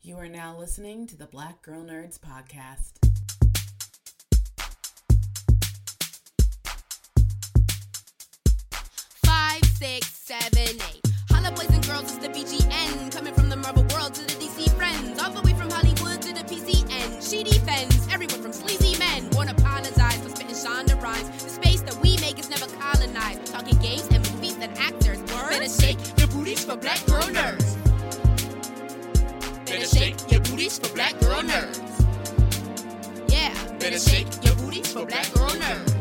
You are now listening to the Black Girl Nerds podcast. Five, six, seven, eight. Holla boys and girls, it's the BGN. Coming from the Marvel world to the DC friends. All the way from Hollywood to the PCN. She defends everyone from sleazy men. Won't apologize for spitting Shonda rhymes. The space that we make is never colonized. We're talking games and movies and actors. Better shake your booties for black girl nerds. Shake your booties for black girl nerds. Yeah, better shake your booties for black girl nerds.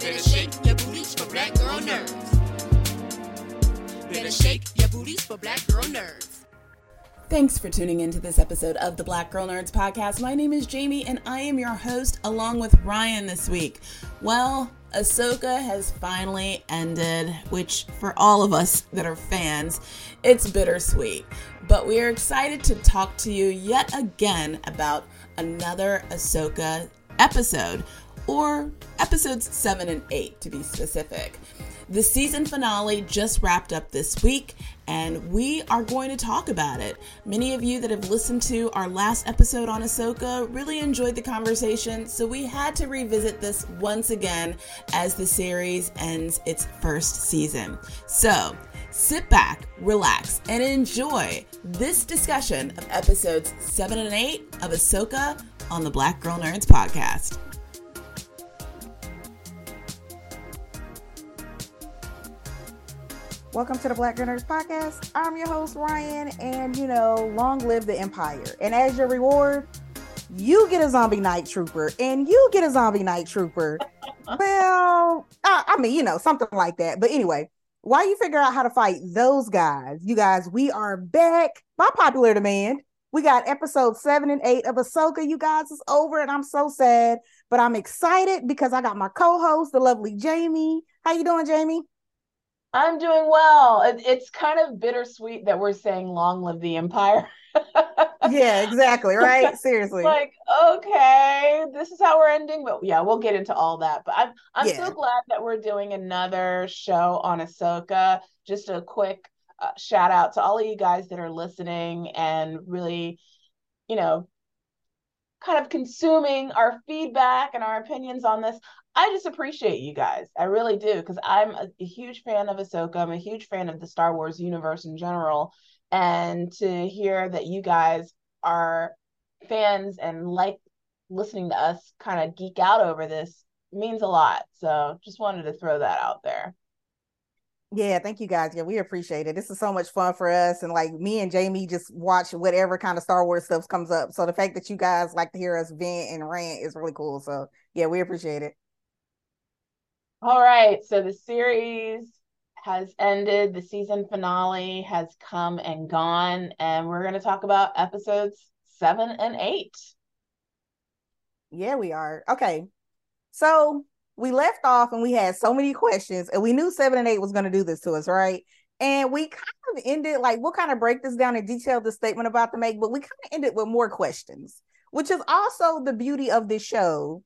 Better shake your booties for black girl nerds. Better shake your booties for black girl nerds. Thanks for tuning in to this episode of the Black Girl Nerds podcast. My name is Jamie and I am your host along with Ryan this week. Well, Ahsoka has finally ended, which for all of us that are fans, it's bittersweet. But we are excited to talk to you yet again about another Ahsoka episode, or episodes 7 and 8 to be specific. The season finale just wrapped up this week, and we are going to talk about it. Many of you that have listened to our last episode on Ahsoka really enjoyed the conversation, so we had to revisit this once again as the series ends its first season. So, sit back, relax, and enjoy this discussion of episodes 7 and 8 of Ahsoka on the Black Girl Nerds podcast. Welcome to the Black Girl Nerds Podcast. I'm your host, Ryan, and you know, long live the Empire. And as your reward, you get a zombie night trooper, and you get a zombie night trooper. well, uh, I mean, you know, something like that. But anyway, while you figure out how to fight those guys, you guys, we are back by popular demand. We got episode seven and eight of Ahsoka. You guys is over, and I'm so sad, but I'm excited because I got my co-host, the lovely Jamie. How you doing, Jamie? I'm doing well. It's kind of bittersweet that we're saying long live the empire. yeah, exactly. Right. Seriously. like, okay, this is how we're ending. But yeah, we'll get into all that. But I'm I'm Yeah. so glad that we're doing another show on Ahsoka. Just a quick uh, shout out to all of you guys that are listening and really, you know, kind of consuming our feedback and our opinions on this. I just appreciate you guys. I really do because I'm a, a huge fan of Ahsoka. I'm a huge fan of the Star Wars universe in general. And to hear that you guys are fans and like listening to us kind of geek out over this means a lot. So just wanted to throw that out there. Yeah, thank you guys. Yeah, we appreciate it. This is so much fun for us. And like me and Jamie just watch whatever kind of Star Wars stuff comes up. So the fact that you guys like to hear us vent and rant is really cool. So yeah, we appreciate it. All right. So the series has ended, the season finale has come and gone, and we're going to talk about episodes seven and eight. Yeah, we are. Okay. So we left off and we had so many questions, and we knew seven and eight was going to do this to us, right? And we kind of ended like we'll kind of break this down in detail the statement about to make, but we kind of ended with more questions, which is also the beauty of this show.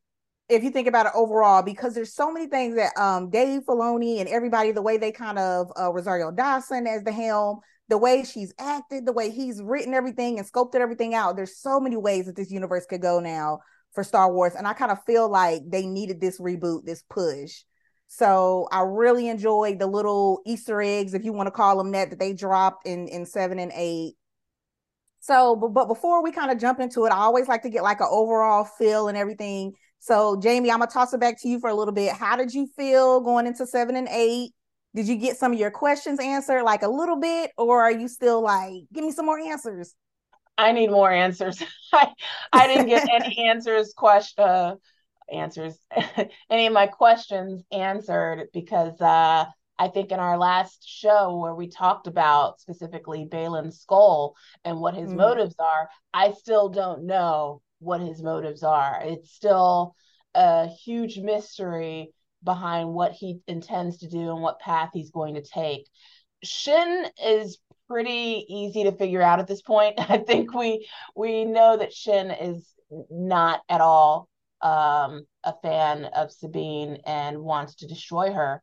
If you think about it overall, because there's so many things that um Dave Filoni and everybody, the way they kind of uh, Rosario Dawson as the helm, the way she's acted, the way he's written everything and sculpted everything out. There's so many ways that this universe could go now for Star Wars. And I kind of feel like they needed this reboot, this push. So I really enjoyed the little Easter eggs, if you want to call them that, that they dropped in in seven and eight. So, but, but before we kind of jump into it, I always like to get like an overall feel and everything. So, Jamie, I'm gonna toss it back to you for a little bit. How did you feel going into seven and eight? Did you get some of your questions answered like a little bit, or are you still like, give me some more answers? I need more answers. I I didn't get any answers question uh, answers any of my questions answered because uh I think in our last show where we talked about specifically Baylan Skoll and what his Mhm. motives are, I still don't know what his motives are. It's still a huge mystery behind what he intends to do and what path he's going to take. Shin is pretty easy to figure out at this point. I think we we know that Shin is not at all um, a fan of Sabine and wants to destroy her,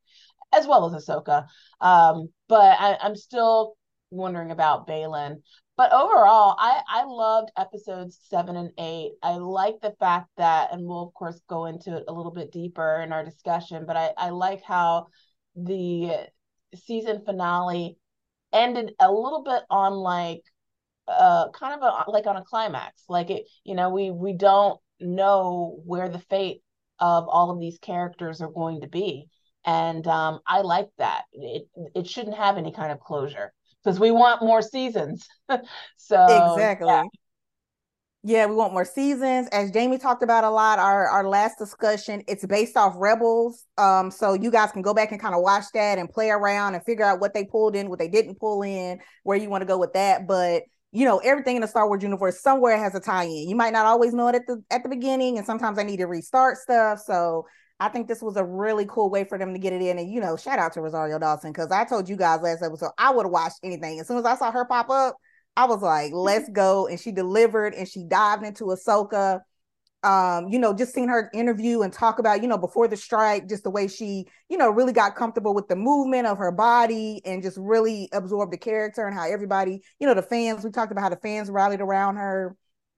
as well as Ahsoka. Um, but I, I'm still wondering about Baylan. But overall, I I loved episodes seven and eight. I like the fact that, and we'll of course go into it a little bit deeper in our discussion. But I I like how the season finale ended a little bit on like uh kind of a like on a climax like it you know we we don't know where the fate of all of these characters are going to be and um i like that it it shouldn't have any kind of closure because we want more seasons so exactly yeah. yeah. we want more seasons as jamie talked about a lot our our last discussion it's based off rebels um so you guys can go back and kind of watch that and play around and figure out what they pulled in what they didn't pull in where you want to go with that but you know everything in the Star Wars universe somewhere has a tie-in. You might not always know it at the at the beginning, and sometimes I need to restart stuff. So I think this was a really cool way for them to get it in. And you know, shout out to Rosario Dawson because I told you guys last episode I would have watched anything. As soon as I saw her pop up, I was like, let's go. And she delivered and she dived into Ahsoka um, you know, just seeing her interview and talk about, you know, before the strike, just the way she, you know, really got comfortable with the movement of her body and just really absorbed the character and how everybody, you know, the fans, we talked about how the fans rallied around her.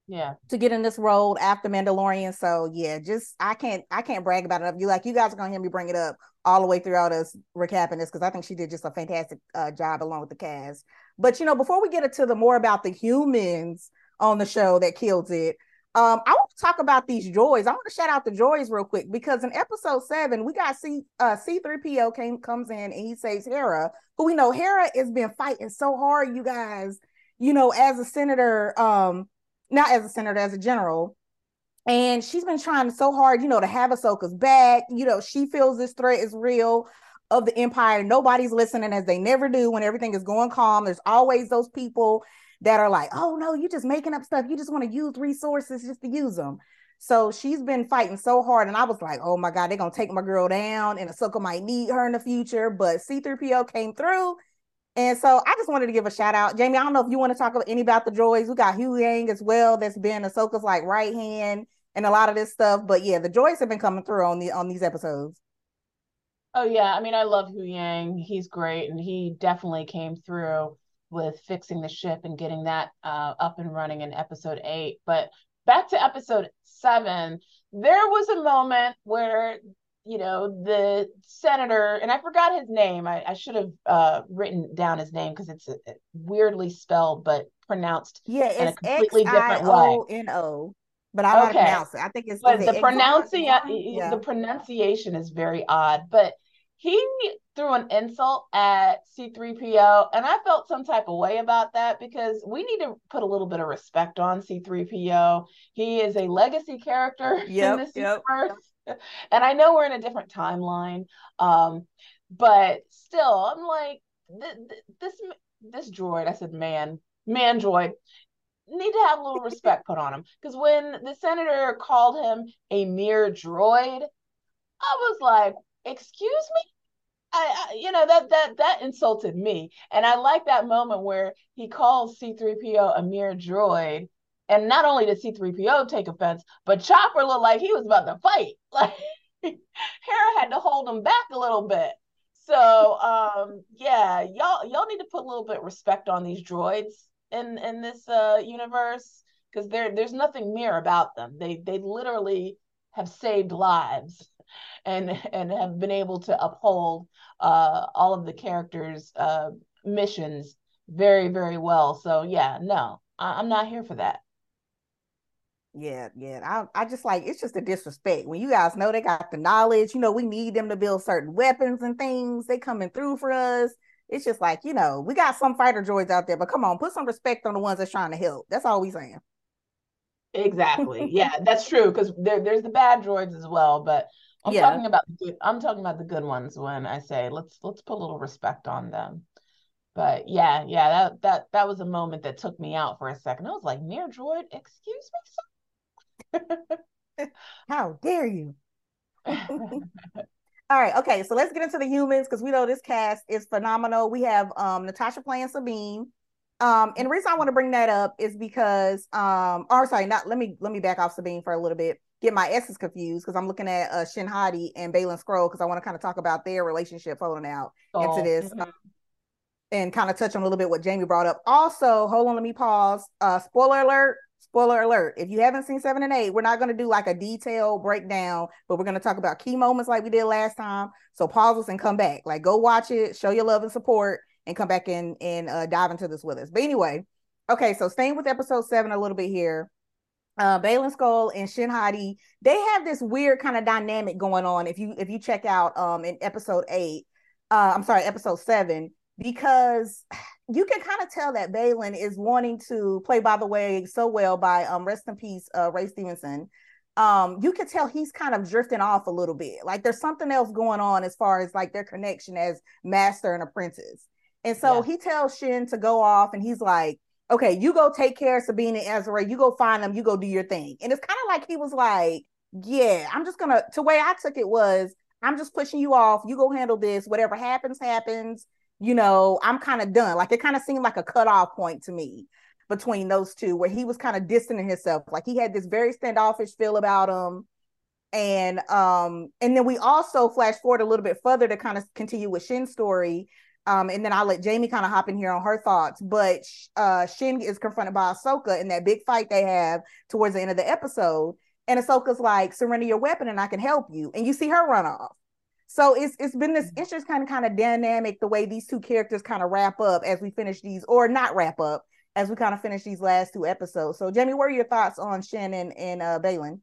Yeah. To get in this role after Mandalorian. So yeah, just I can't I can't brag about it. You like you guys are gonna hear me bring it up all the way throughout us recapping this because I think she did just a fantastic uh, job along with the cast. But you know, before we get into the more about the humans on the show that killed it, um, I want to talk about these droids. I want to shout out the droids real quick because in episode seven, we got C uh C3PO came comes in and he saves Hera, who we know Hera has been fighting so hard, you guys, you know, as a senator, um, not as a senator, as a general. And she's been trying so hard, you know, to have Ahsoka's back. You know, she feels this threat is real of the Empire. Nobody's listening as they never do when everything is going calm. There's always those people that are like, oh no, you're just making up stuff. You just want to use resources just to use them. So she's been fighting so hard. And I was like, oh my God, they're to take my girl down. And Ahsoka might need her in the future. But C3PO came through. And so I just wanted to give a shout out. Jamie, I don't know if you want to talk about any about the droids. We got Huyang as well, that's been Ahsoka's like right hand and a lot of this stuff. But yeah, the droids have been coming through on the on these episodes. Oh yeah. I mean, I love Huyang. He's great. And he definitely came through with fixing the ship and getting that uh, up and running in episode eight. But back to episode seven, there was a moment where you know the senator and i forgot his name i, I should have uh, written down his name because it's uh, weirdly spelled but pronounced yeah it's in a completely different way n-o but i don't okay. pronounce it i think it's but the pronunciation yeah. the pronunciation is very odd but he threw an insult at C3PO, and I felt some type of way about that because we need to put a little bit of respect on C3PO. He is a legacy character yep, in this yep. universe. And I know we're in a different timeline. Um, but still, I'm like, this this droid, I said man, man droid, need to have a little respect put on him. Because when the senator called him a mere droid, I was like, excuse me I, I, you know that that that insulted me and i like that moment where he calls c3po a mere droid and not only did c3po take offense but chopper looked like he was about to fight like hera had to hold him back a little bit so um yeah y'all y'all need to put a little bit respect on these droids in in this uh universe because there there's nothing mere about them they they literally have saved lives and and have been able to uphold uh, all of the characters' uh, missions very very well. So yeah, no, I, am not here for that. Yeah, yeah. I I just like it's just a disrespect when you guys know they got the knowledge. You know, we need them to build certain weapons and things. They coming through for us. It's just like you know we got some fighter droids out there, but come on, put some respect on the ones that's trying to help. That's all we saying. Exactly. yeah, that's true because there, there's the bad droids as well, but I'm yeah. talking about the good, I'm talking about the good ones when I say let's let's put a little respect on them. But yeah, yeah, that that that was a moment that took me out for a second. I was like, "Mere droid, excuse me, How dare you?" All right, okay, so let's get into the humans because we know this cast is phenomenal. We have um Natasha playing Sabine. Um, and the reason I want to bring that up is because um, or sorry, not let me let me back off Sabine for a little bit get my S's confused because I'm looking at uh, Shin Hati and Baylan Skoll because I want to kind of talk about their relationship holding out oh. into this. Um, and kind of touch on a little bit what Jamie brought up. Also, hold on, let me pause. Uh, spoiler alert. Spoiler alert. If you haven't seen seven and eight, we're not going to do like a detailed breakdown, but we're going to talk about key moments like we did last time. So pause us and come back. Like go watch it, show your love and support, and come back and and uh, dive into this with us. But anyway, okay. So staying with episode seven a little bit here. Uh, Baylan Skoll and Shin Hati, they have this weird kind of dynamic going on. If you if you check out um in episode eight, uh, I'm sorry, episode seven, because you can kind of tell that Baylan is wanting to play by the way so well by um rest in peace uh Ray Stevenson. Um, you can tell he's kind of drifting off a little bit. Like there's something else going on as far as like their connection as master and apprentice. And so yeah. he tells Shin to go off and he's like, okay, you go take care of Sabine and Ezra, you go find them, you go do your thing. And it's kind of like he was like, Yeah, I'm just gonna to way I took it was I'm just pushing you off, you go handle this, whatever happens, happens you know, I'm kind of done. Like it kind of seemed like a cutoff point to me between those two, where he was kind of distancing himself. Like he had this very standoffish feel about him. And um, and then we also flash forward a little bit further to kind of continue with Shin's story. Um, and then I'll let Jamie kind of hop in here on her thoughts. But uh Shin is confronted by Ahsoka in that big fight they have towards the end of the episode. And Ahsoka's like, surrender your weapon and I can help you. And you see her run off. So it's it's been this interesting kind of kind of dynamic the way these two characters kind of wrap up as we finish these or not wrap up as we kind of finish these last two episodes. So Jamie, what are your thoughts on Shannon and uh Baylan?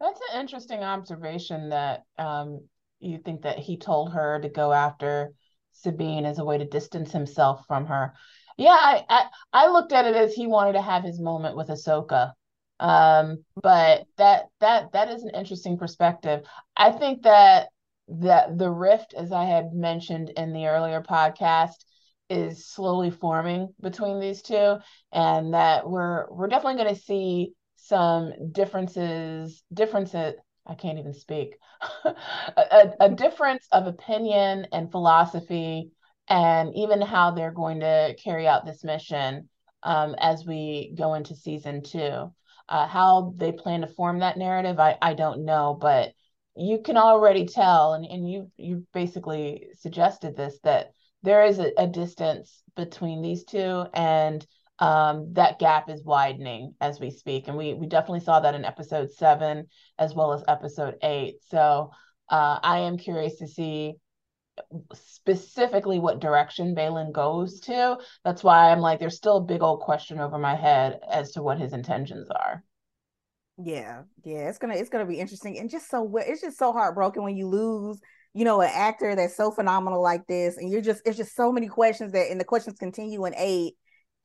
That's an interesting observation that um you think that he told her to go after Sabine as a way to distance himself from her. Yeah, I, I, I looked at it as he wanted to have his moment with Ahsoka. Um, but that that that is an interesting perspective. I think that that the rift, as I had mentioned in the earlier podcast, is slowly forming between these two, and that we're we're definitely going to see some differences differences I can't even speak a, a difference of opinion and philosophy and even how they're going to carry out this mission um, as we go into season two. Uh, how they plan to form that narrative, I, I don't know, but you can already tell, and, and you you basically suggested this that there is a, a distance between these two, and um, that gap is widening as we speak, and we we definitely saw that in episode seven as well as episode eight. So uh, I am curious to see specifically what direction Baylan goes to. That's why I'm like, there's still a big old question over my head as to what his intentions are. Yeah, yeah, it's gonna it's gonna be interesting and just so it's just so heartbroken when you lose, you know, an actor that's so phenomenal like this, and you're just it's just so many questions that and the questions continue in eight.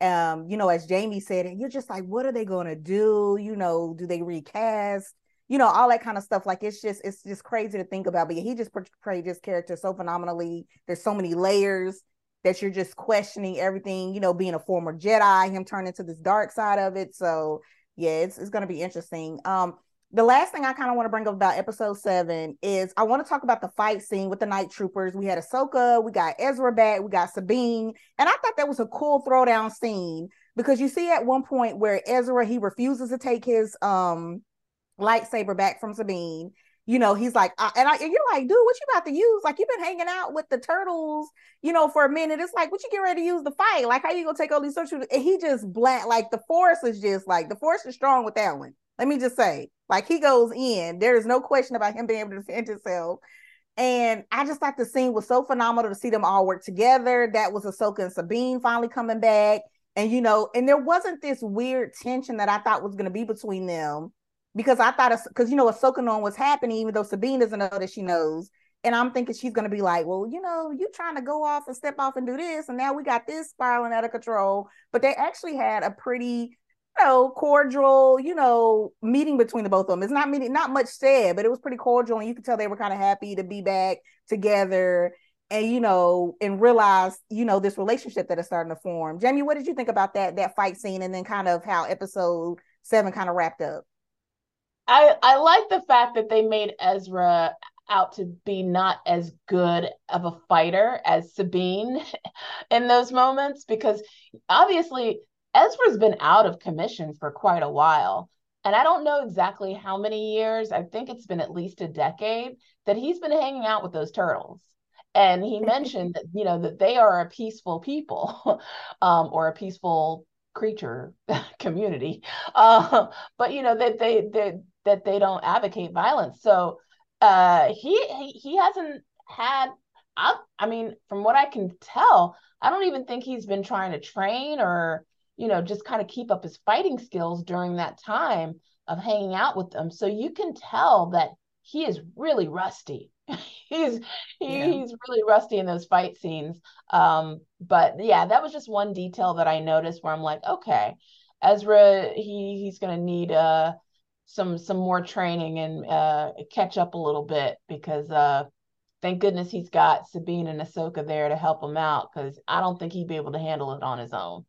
Um, you know, as Jamie said, and you're just like, what are they gonna do? You know, do they recast? You know, all that kind of stuff. Like it's just it's just crazy to think about. But he just portrayed this character so phenomenally. There's so many layers that you're just questioning everything. You know, being a former Jedi, him turning to this dark side of it. So yeah, it's, it's going to be interesting. Um, the last thing I kind of want to bring up about episode seven is I want to talk about the fight scene with the night troopers. We had Ahsoka, we got Ezra back, we got Sabine, and I thought that was a cool throwdown scene because you see at one point where Ezra he refuses to take his um lightsaber back from Sabine, you know, he's like, uh, and, I, and you're like, dude, what you about to use? Like, you've been hanging out with the turtles, you know, for a minute. It's like, what you get ready to use the fight? Like, how you gonna take all these social? And he just black, like the force is just like the force is strong with that one. Let me just say, like, he goes in. There is no question about him being able to defend himself. And I just thought the scene was so phenomenal to see them all work together. That was Ahsoka and Sabine finally coming back. And you know, and there wasn't this weird tension that I thought was gonna be between them because I thought because you know Ahsoka knowing what's happening, even though Sabine doesn't know that she knows. And I'm thinking she's gonna be like, well, you know, you trying to go off and step off and do this, and now we got this spiraling out of control. But they actually had a pretty, you know, cordial, you know, meeting between the both of them. It's not meeting, not much said, but it was pretty cordial, and you could tell they were kind of happy to be back together and you know and realize you know this relationship that is starting to form jamie what did you think about that that fight scene and then kind of how episode seven kind of wrapped up I I like the fact that they made Ezra out to be not as good of a fighter as Sabine in those moments because obviously Ezra's been out of commission for quite a while. And I don't know exactly how many years, I think it's been at least a decade that he's been hanging out with those turtles. and he mentioned that you know that they are a peaceful people um, or a peaceful creature community uh, but you know that they, they that they don't advocate violence so uh, he, he he hasn't had I, I mean from what i can tell i don't even think he's been trying to train or you know just kind of keep up his fighting skills during that time of hanging out with them so you can tell that he is really rusty he's he, yeah. he's really rusty in those fight scenes. Um, but yeah, that was just one detail that I noticed where I'm like, okay, Ezra, he he's gonna need uh some some more training and uh catch up a little bit because uh thank goodness he's got Sabine and Ahsoka there to help him out because I don't think he'd be able to handle it on his own.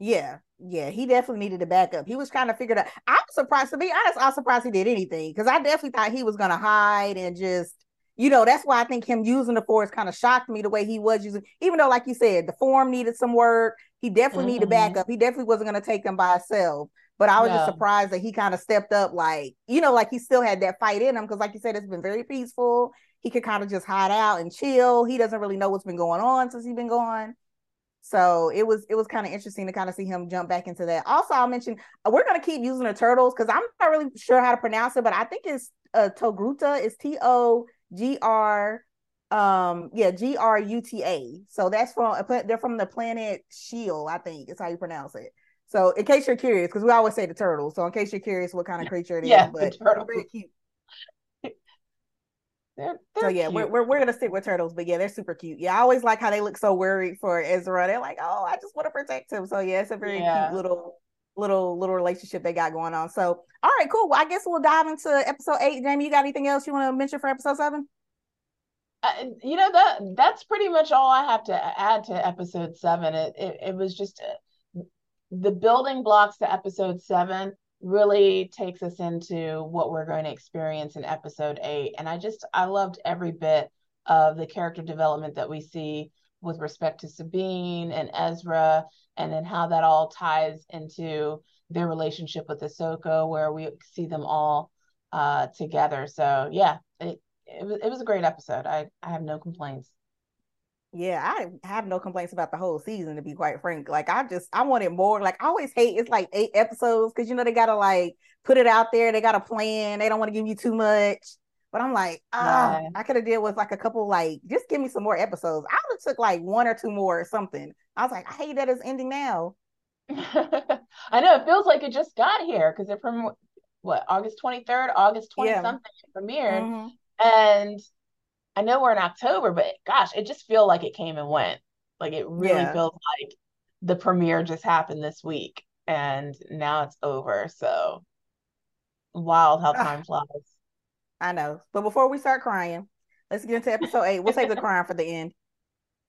Yeah, yeah, he definitely needed to back up. He was trying to figure out. I'm surprised to be honest. I'm surprised he did anything because I definitely thought he was gonna hide and just, you know, that's why I think him using the force kind of shocked me the way he was using. Even though, like you said, the form needed some work. He definitely mm-hmm. needed backup. He definitely wasn't gonna take them by himself. But I was just surprised that he kind of stepped up, like you know, like he still had that fight in him because, like you said, it's been very peaceful. He could kind of just hide out and chill. He doesn't really know what's been going on since he's been gone. So it was it was kind of interesting to kind of see him jump back into that. Also, I'll mention uh, we're gonna keep using the turtles because I'm not really sure how to pronounce it, but I think it's uh, Togruta. It's T O G R um yeah G R U T A. So that's from they're from the planet Shield, I think is how you pronounce it. So in case you're curious, because we always say the turtles. So in case you're curious what kind of creature it is, yeah, but very cute. They're, they're so yeah, we're, we're, we're gonna stick with turtles, but yeah, they're super cute. Yeah, I always like how they look so worried for Ezra. They're like, oh, I just want to protect him. So yeah, it's a very yeah. cute little little little relationship they got going on. So all right, cool. Well, I guess we'll dive into episode eight. Jamie, you got anything else you want to mention for episode seven? Uh, you know that that's pretty much all I have to add to episode seven. It it, it was just uh, the building blocks to episode seven really takes us into what we're going to experience in episode eight. And I just, I loved every bit of the character development that we see with respect to Sabine and Ezra, and then how that all ties into their relationship with Ahsoka, where we see them all uh, together. So yeah, it, it was it was a great episode. I I have no complaints yeah, I have no complaints about the whole season to be quite frank. Like I just I wanted more. Like I always hate it's like eight episodes because you know they gotta like put it out there, they got a plan, they don't want to give you too much. But I'm like, ah, yeah. I could have dealt with like a couple, like just give me some more episodes. I would have took like one or two more or something. I was like, I hate that it's ending now. I know it feels like it just got here because it from what August 23rd, August 20 yeah. something premiered. Mm-hmm. And I know we're in October, but gosh, it just feels like it came and went. Like it really yeah. feels like the premiere just happened this week and now it's over. So wild how time flies. I know. But before we start crying, let's get into episode eight. We'll save the crying for the end.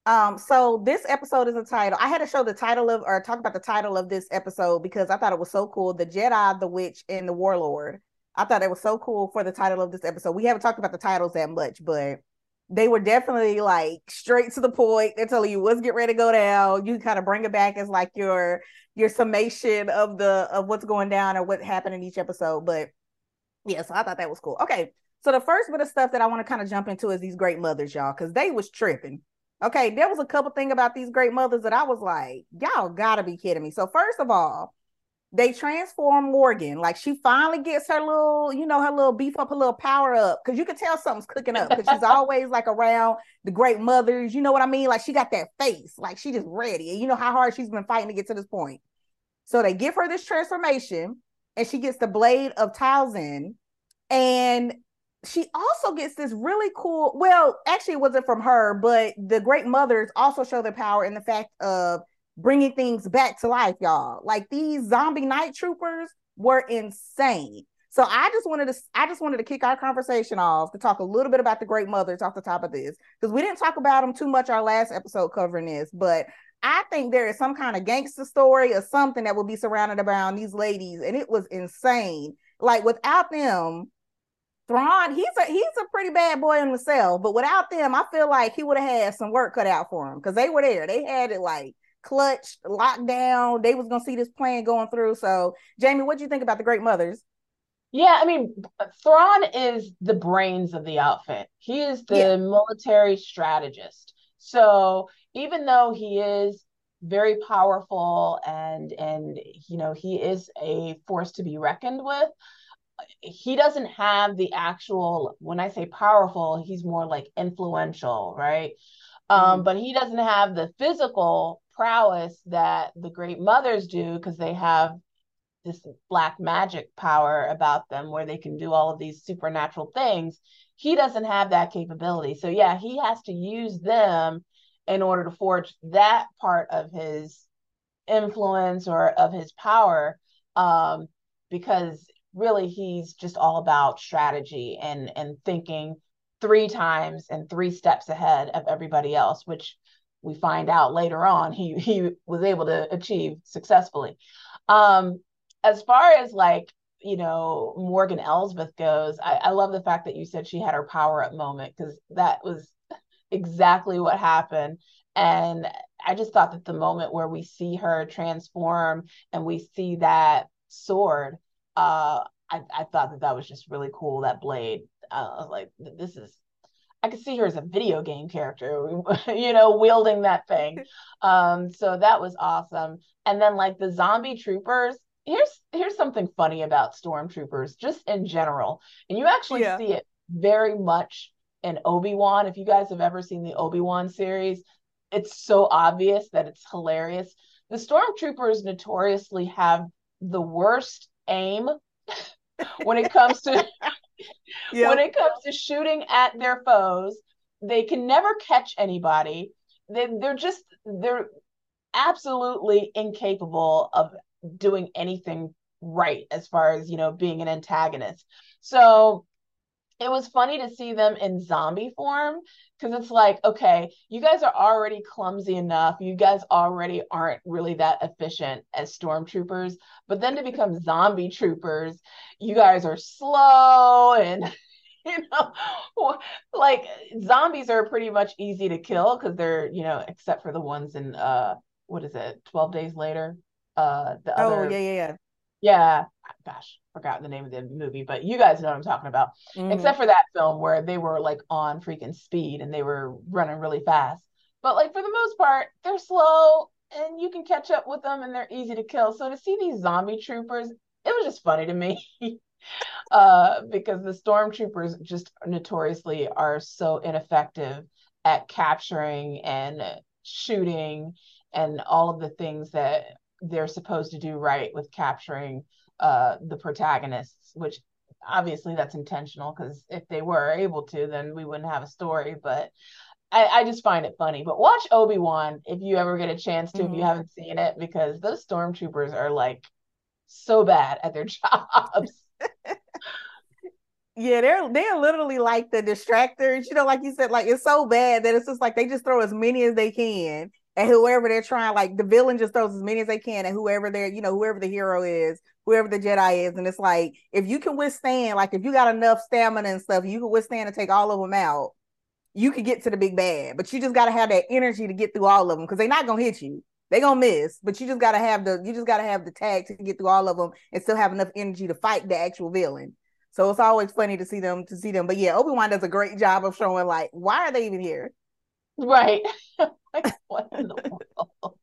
Um, so this episode is a title. I had to show the title of or talk about the title of this episode because I thought it was so cool. The Jedi, the Witch, and the Warlord. I thought it was so cool for the title of this episode. We haven't talked about the titles that much, but they were definitely like straight to the point. They're telling you what's get ready to go down. You kind of bring it back as like your your summation of the of what's going down or what happened in each episode. But yeah, so I thought that was cool. Okay. So the first bit of stuff that I want to kind of jump into is these great mothers, y'all, because they was tripping. Okay, there was a couple thing about these great mothers that I was like, y'all gotta be kidding me. So first of all, they transform Morgan. Like she finally gets her little, you know, her little beef up, her little power up. Cause you can tell something's cooking up because she's always like around the great mothers. You know what I mean? Like she got that face, like she just ready. And you know how hard she's been fighting to get to this point. So they give her this transformation and she gets the blade of Talzin. And she also gets this really cool. Well, actually, it wasn't from her, but the great mothers also show their power in the fact of bringing things back to life, y'all. Like these zombie night troopers were insane. So I just wanted to I just wanted to kick our conversation off to talk a little bit about the great mothers off the top of this because we didn't talk about them too much our last episode covering this, but I think there is some kind of gangster story or something that will be surrounded around these ladies, and it was insane. Like without them, Thrawn, he's a he's a pretty bad boy in himself, but without them, I feel like he would have had some work cut out for him because they were there. They had it like clutched, locked down. They was gonna see this plan going through. So, Jamie, what do you think about the Great Mothers? Yeah, I mean, Thrawn is the brains of the outfit. He is the yeah. military strategist. So even though he is very powerful and and you know he is a force to be reckoned with, he doesn't have the actual. When I say powerful, he's more like influential, right? Um, mm-hmm. Um, but he doesn't have the physical prowess that the great mothers do because they have this black magic power about them where they can do all of these supernatural things. He doesn't have that capability. So yeah, he has to use them in order to forge that part of his influence or of his power um, because really he's just all about strategy and and thinking three times and three steps ahead of everybody else which we find out later on he he was able to achieve successfully. Um as far as like you know morgan elsbeth goes I, I love the fact that you said she had her power up moment because that was exactly what happened. And i just thought that the moment where we see her transform and we see that sword uh i, I thought that that was just really cool that blade. Uh, like this is I could see her as a video game character, you know, wielding that thing. Um, so that was awesome. And then like the zombie troopers, here's here's something funny about stormtroopers just in general and you actually yeah. see it very much in obi-wan if you guys have ever seen the obi-wan series it's so obvious that it's hilarious the stormtroopers notoriously have the worst aim when it comes to yep. when it comes to shooting at their foes they can never catch anybody they, they're just they're absolutely incapable of doing anything right as far as you know being an antagonist so it was funny to see them in zombie form because it's like okay you guys are already clumsy enough. You guys already aren't really that efficient as stormtroopers. But then to become zombie troopers you guys are slow and you know like zombies are pretty much easy to kill because they're you know except for the ones in uh what is it 12 days later? Uh the oh, other yeah yeah yeah. Yeah. Gosh forgot the name of the movie but you guys know what i'm talking about. Mm-hmm. except for that film where they were like on freaking speed and they were running really fast. But like for the most part they're slow and you can catch up with them and they're easy to kill. So to see these zombie troopers it was just funny to me. Uh because the stormtroopers just notoriously are so ineffective at capturing and shooting and all of the things that they're supposed to do right with capturing uh, the protagonists, which obviously that's intentional because if they were able to, then we wouldn't have a story. But I, I just find it funny. But watch Obi Wan if you ever get a chance to, mm-hmm. if you mm-hmm. haven't seen it, because those stormtroopers are like so bad at their jobs. yeah, they're they're literally like the distractors. You know, like you said, like it's so bad that it's just like they just throw as many as they can and whoever they're trying, like the villain just throws as many as they can, and whoever they're, you know, whoever the hero is, whoever the Jedi is, and it's like if you can withstand, like if you got enough stamina and stuff, you can withstand and take all of them out. You could get to the big bad, but you just got to have that energy to get through all of them because they're not gonna hit you. They gonna miss, but you just gotta have the you just gotta have the tag to get through all of them and still have enough energy to fight the actual villain. So it's always funny to see them to see them. But yeah, Obi Wan does a great job of showing like why are they even here? Right. like, what in the world?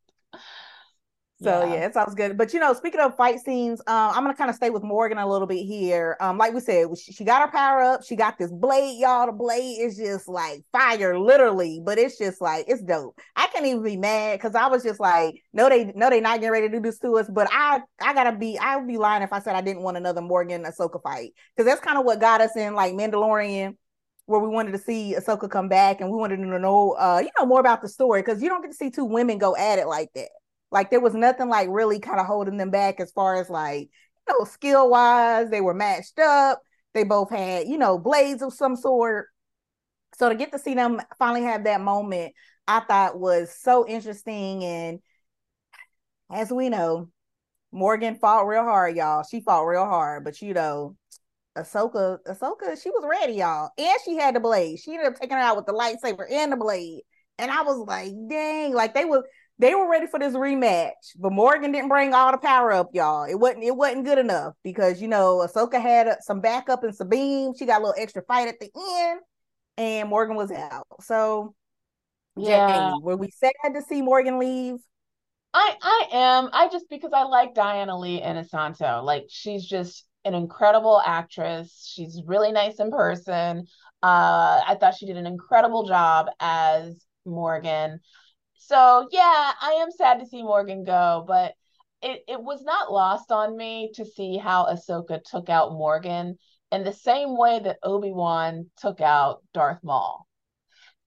So yeah. yeah. it sounds good. But you know, speaking of fight scenes, um, I'm gonna kind of stay with Morgan a little bit here. Um, like we said, she, she, got her power up. She got this blade, y'all. The blade is just like fire, literally. But it's just like it's dope. I can't even be mad because I was just like, no, they no, they not getting ready to do this to us. But I I gotta be, I would be lying if I said I didn't want another Morgan Ahsoka fight because that's kind of what got us in like Mandalorian where we wanted to see Ahsoka come back and we wanted to know, uh, you know, more about the story because you don't get to see two women go at it like that. Like there was nothing like really kind of holding them back as far as like, you know, skill wise. They were matched up. They both had, you know, blades of some sort. So to get to see them finally have that moment, I thought was so interesting. And as we know, Morgan fought real hard, y'all. She fought real hard, but you know, Ahsoka, Ahsoka, she was ready, y'all. And she had the blade. She ended up taking her out with the lightsaber and the blade. And I was like, dang, like they were they were ready for this rematch, but Morgan didn't bring all the power up, y'all. It wasn't it wasn't good enough because you know Ahsoka had uh, some backup in Sabine. She got a little extra fight at the end, and Morgan was out. So, yeah, were we sad to see Morgan leave? I I am. I just because I like Diana Lee Inosanto. Like she's just an incredible actress. She's really nice in person. Uh, I thought she did an incredible job as Morgan. So yeah, I am sad to see Morgan go, but it, it was not lost on me to see how Ahsoka took out Morgan in the same way that Obi-Wan took out Darth Maul.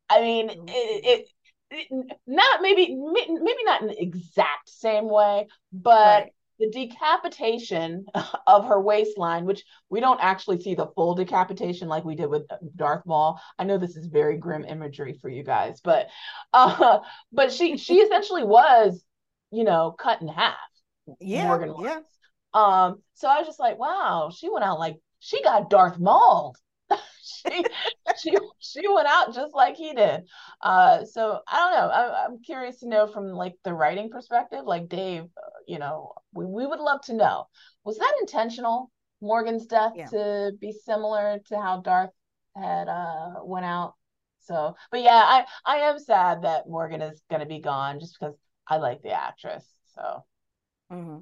I mean, it, it, it not maybe maybe not in the exact same way, but right the decapitation of her waistline, which we don't actually see the full decapitation like we did with Darth Maul. I know this is very grim imagery for you guys, but uh, but she she essentially was, you know, cut in half. Yeah, Morgan was. yeah. Um, so I was just like, wow, she went out like she got Darth Maul. She she she went out just like he did. Uh, so I don't know. I, I'm curious to know from like the writing perspective, like Dave. Uh, you know, we we would love to know. Was that intentional? Morgan's death yeah. to be similar to how Darth had uh went out. So, but yeah, I I am sad that Morgan is going to be gone just because I like the actress. So. Mm-hmm.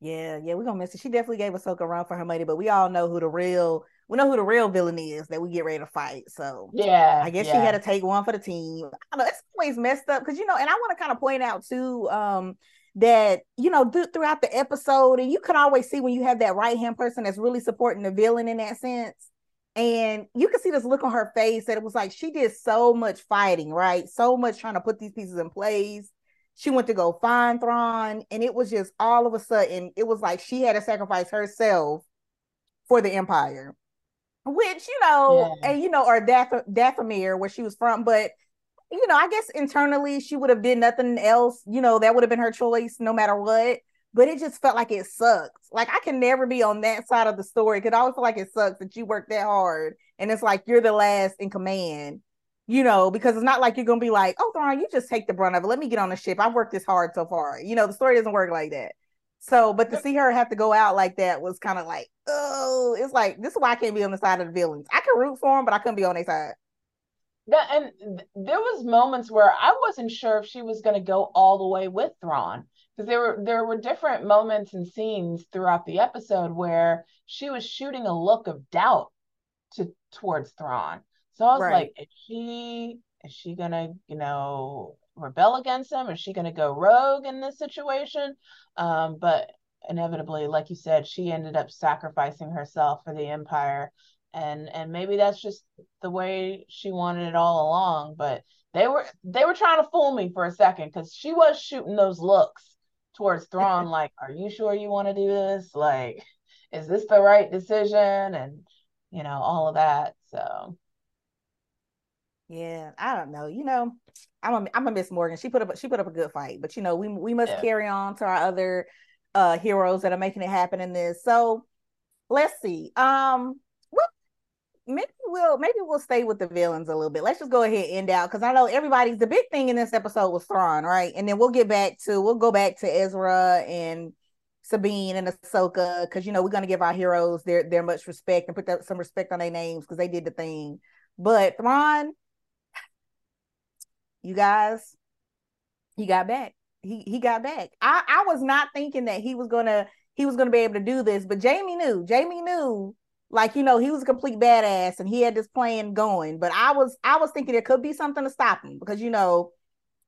Yeah, yeah, we're gonna miss it. She definitely gave us a run for her money, but we all know who the real we know who the real villain is that we get ready to fight. So yeah, I guess yeah. she had to take one for the team. I know it's always messed up because you know, and I want to kind of point out too um, that you know th- throughout the episode, and you can always see when you have that right hand person that's really supporting the villain in that sense. And you can see this look on her face that it was like she did so much fighting, right? So much trying to put these pieces in place. She went to go find Thrawn, and it was just all of a sudden, it was like she had to sacrifice herself for the Empire which you know, yeah. and you know, or Dath- Dathomir, where she was from, but you know, I guess internally she would have did nothing else. You know, that would have been her choice, no matter what. But it just felt like it sucks. Like I can never be on that side of the story. It always feel like it sucks that you work that hard, and it's like you're the last in command. You know, because it's not like you're gonna be like, oh, Thrawn, you just take the brunt of it. Let me get on the ship. I've worked this hard so far. You know, the story doesn't work like that. So, but to see her have to go out like that was kind of like, oh, it's like this is why I can't be on the side of the villains. I can root for them, but I couldn't be on their side. That, and there was moments where I wasn't sure if she was going to go all the way with Thrawn because there were there were different moments and scenes throughout the episode where she was shooting a look of doubt to towards Thrawn. So I was right. like, is she is she gonna you know rebel against him? Is she going to go rogue in this situation? Um, but inevitably, like you said, she ended up sacrificing herself for the empire, and and maybe that's just the way she wanted it all along. But they were they were trying to fool me for a second because she was shooting those looks towards Thrawn, like, "Are you sure you want to do this? Like, is this the right decision?" And you know all of that. So yeah, I don't know. You know, I'm a I'm a Miss Morgan. She put up she put up a good fight, but you know we we must yeah. carry on to our other uh heroes that are making it happen in this. So let's see. Um, well, maybe we'll maybe we'll stay with the villains a little bit. Let's just go ahead and end out because I know everybody's the big thing in this episode was Thrawn, right? And then we'll get back to we'll go back to Ezra and Sabine and Ahsoka because you know we're gonna give our heroes their their much respect and put that, some respect on their names because they did the thing. But Thrawn you guys, he got back. He he got back. I I was not thinking that he was gonna he was gonna be able to do this, but Jamie knew. Jamie knew, like you know, he was a complete badass and he had this plan going. But I was I was thinking there could be something to stop him because you know,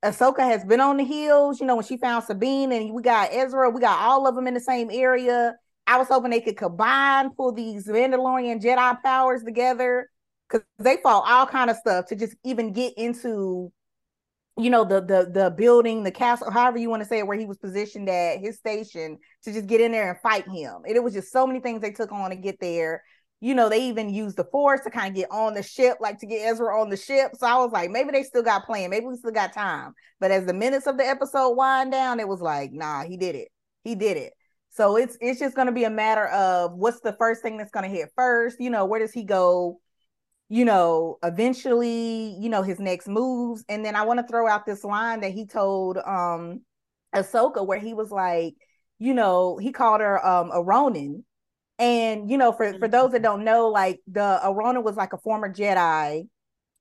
Ahsoka has been on the heels. You know, when she found Sabine and we got Ezra, we got all of them in the same area. I was hoping they could combine, pull these Mandalorian Jedi powers together because they fought all kind of stuff to just even get into you know the the the building the castle however you want to say it where he was positioned at his station to just get in there and fight him. And it was just so many things they took on to get there. You know they even used the force to kind of get on the ship like to get ezra on the ship. So i was like maybe they still got plan. Maybe we still got time. But as the minutes of the episode wind down it was like nah he did it. He did it. So it's it's just going to be a matter of what's the first thing that's going to hit first? You know where does he go you know, eventually, you know, his next moves. And then I want to throw out this line that he told um Ahsoka where he was like, you know, he called her um a Ronin. And you know, for for those that mm-hmm. don't know, like the a Ronin was like a former Jedi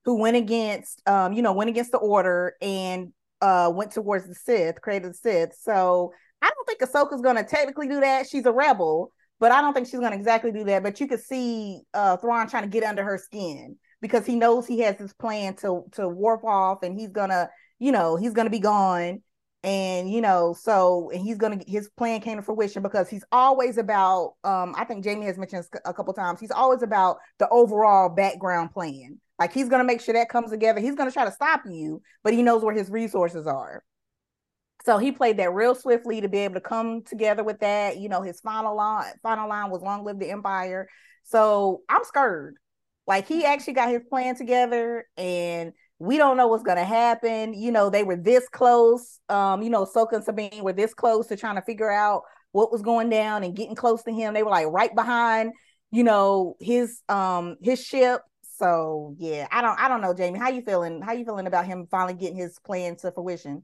who went against um, you know, went against the order and uh went towards the Sith, created the Sith. So I don't think Ahsoka's gonna technically do that. She's a rebel, but I don't think she's gonna exactly do that. But you could see uh Thrawn trying to get under her skin because he knows he has this plan to to warp off and he's gonna, you know, he's gonna be gone. And you know, so and he's gonna his plan came to fruition because he's always about um, I think Jamie has mentioned a couple times, he's always about the overall background plan. Like he's gonna make sure that comes together. He's gonna try to stop you, but he knows where his resources are. So he played that real swiftly to be able to come together with that. You know, his final line, final line was "Long live the Empire." So I'm scared. Like he actually got his plan together, and we don't know what's gonna happen. You know, they were this close. Um, you know, Soka and Sabine were this close to trying to figure out what was going down and getting close to him. They were like right behind, you know, his um his ship. So yeah, I don't I don't know, Jamie. How you feeling? How you feeling about him finally getting his plan to fruition?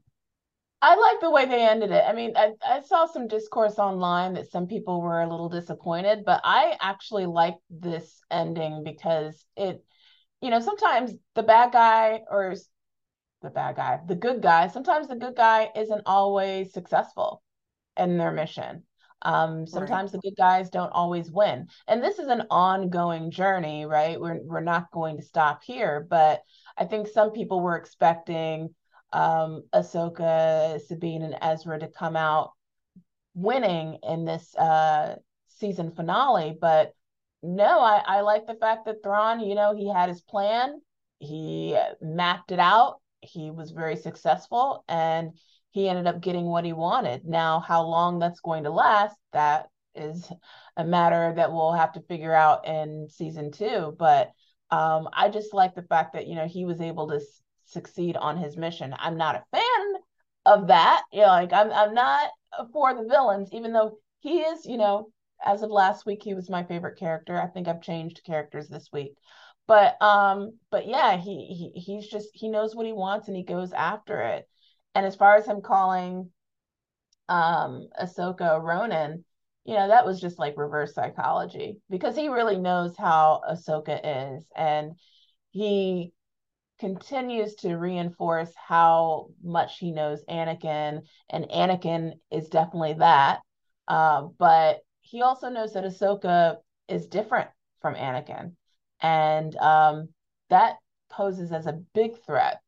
I like the way they ended it. I mean, I, I saw some discourse online that some people were a little disappointed, but I actually like this ending because it, you know, sometimes the bad guy or the bad guy, the good guy, sometimes the good guy isn't always successful in their mission. Um, sometimes right. the good guys don't always win. And this is an ongoing journey, right? We're we're not going to stop here, but I think some people were expecting um, Ahsoka, Sabine, and Ezra to come out winning in this uh, season finale. But no, I, I like the fact that Thrawn, you know, he had his plan, he mapped it out, he was very successful, and he ended up getting what he wanted. Now, how long that's going to last, that is a matter that we'll have to figure out in season two. But um, I just like the fact that, you know, he was able to succeed on his mission. I'm not a fan of that. You know, like I'm I'm not for the villains, even though he is, you know, as of last week, he was my favorite character. I think I've changed characters this week. But um, but yeah, he, he he's just he knows what he wants and he goes after it. And as far as him calling um Ahsoka Ronin, you know, that was just like reverse psychology because he really knows how Ahsoka is. And he continues to reinforce how much he knows Anakin, and Anakin is definitely that. Uh, but he also knows that Ahsoka is different from Anakin, and um, that poses as a big threat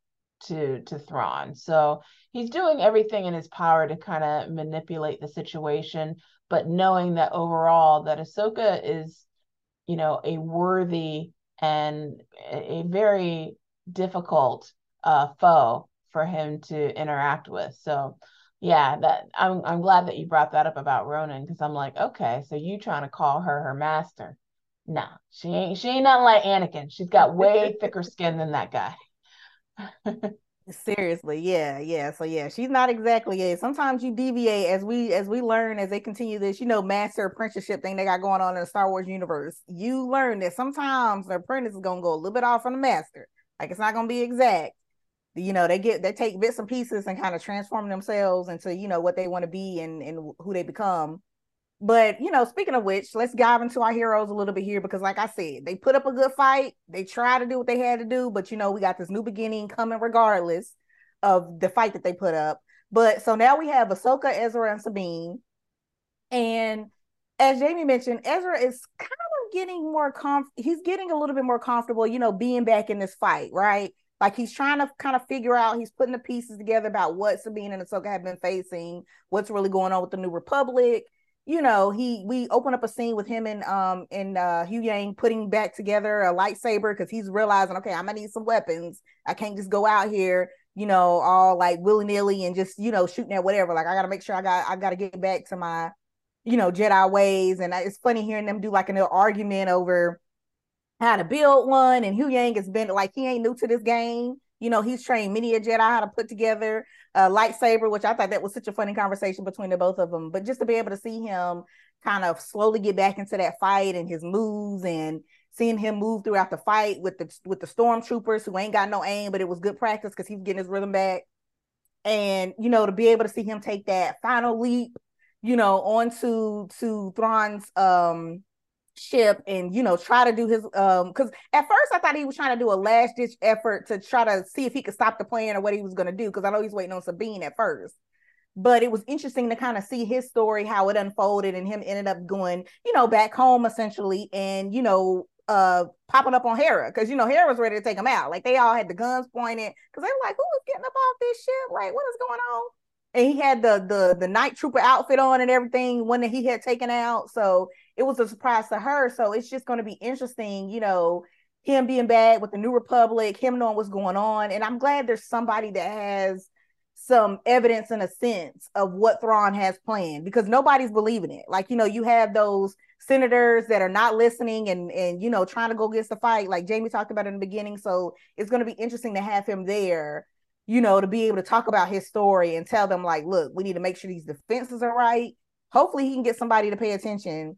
to to Thrawn. So he's doing everything in his power to kind of manipulate the situation, but knowing that overall that Ahsoka is, you know, a worthy and a very difficult uh, foe for him to interact with. So yeah, that I'm I'm glad that you brought that up about Ronan because I'm like, okay, so you trying to call her her master? No, she ain't. She ain't nothing like Anakin. She's got way thicker skin than that guy. Seriously, yeah, yeah. So yeah, she's not exactly it. Sometimes you deviate as we as we learn as they continue this, you know, master apprenticeship thing they got going on in the Star Wars universe. You learn that sometimes the apprentice is gonna go a little bit off on the master. Like it's not gonna be exact. You know, they get they take bits and pieces and kind of transform themselves into, you know, what they want to be and, and who they become. But you know, speaking of which, let's dive into our heroes a little bit here because, like I said, they put up a good fight. They try to do what they had to do, but you know, we got this new beginning coming regardless of the fight that they put up. But so now we have Ahsoka, Ezra, and Sabine. And as Jamie mentioned, Ezra is kind getting more comf he's getting a little bit more comfortable, you know, being back in this fight, right? Like he's trying to kind of figure out, he's putting the pieces together about what Sabine and Ahsoka have been facing, what's really going on with the New Republic. You know, he we open up a scene with him and um and uh Huyang putting back together a lightsaber because he's realizing, okay, I'm gonna need some weapons. I can't just go out here, you know, all like willy nilly and just you know shooting at whatever. Like I gotta make sure I got I gotta get back to my you know, Jedi ways. And it's funny hearing them do like an argument over how to build one. And Huyang has been like, he ain't new to this game. You know, he's trained many a Jedi how to put together a lightsaber, which I thought that was such a funny conversation between the both of them. But just to be able to see him kind of slowly get back into that fight and his moves and seeing him move throughout the fight with the with the stormtroopers who ain't got no aim, but it was good practice because he's getting his rhythm back. And you know, to be able to see him take that final leap, you know, onto to Thrawn's um ship and you know try to do his um because at first I thought he was trying to do a last ditch effort to try to see if he could stop the plan or what he was gonna do because I know he's waiting on Sabine at first. But it was interesting to kind of see his story, how it unfolded, and him ended up going, you know, back home essentially, and you know, uh popping up on Hera because you know Hera was ready to take him out. Like they all had the guns pointed because they were like, "Who is getting up off this ship? Like, what is going on?" And he had the the the night trooper outfit on and everything, one that he had taken out. So it was a surprise to her. So it's just going to be interesting, you know, him being back with the New Republic, him knowing what's going on. And I'm glad there's somebody that has some evidence in a sense of what Thrawn has planned because nobody's believing it. Like, you know, you have those senators that are not listening and and you know trying to go against the fight, like Jamie talked about in the beginning. So it's going to be interesting to have him there, you know, to be able to talk about his story and tell them, like, look, we need to make sure these defenses are right. Hopefully he can get somebody to pay attention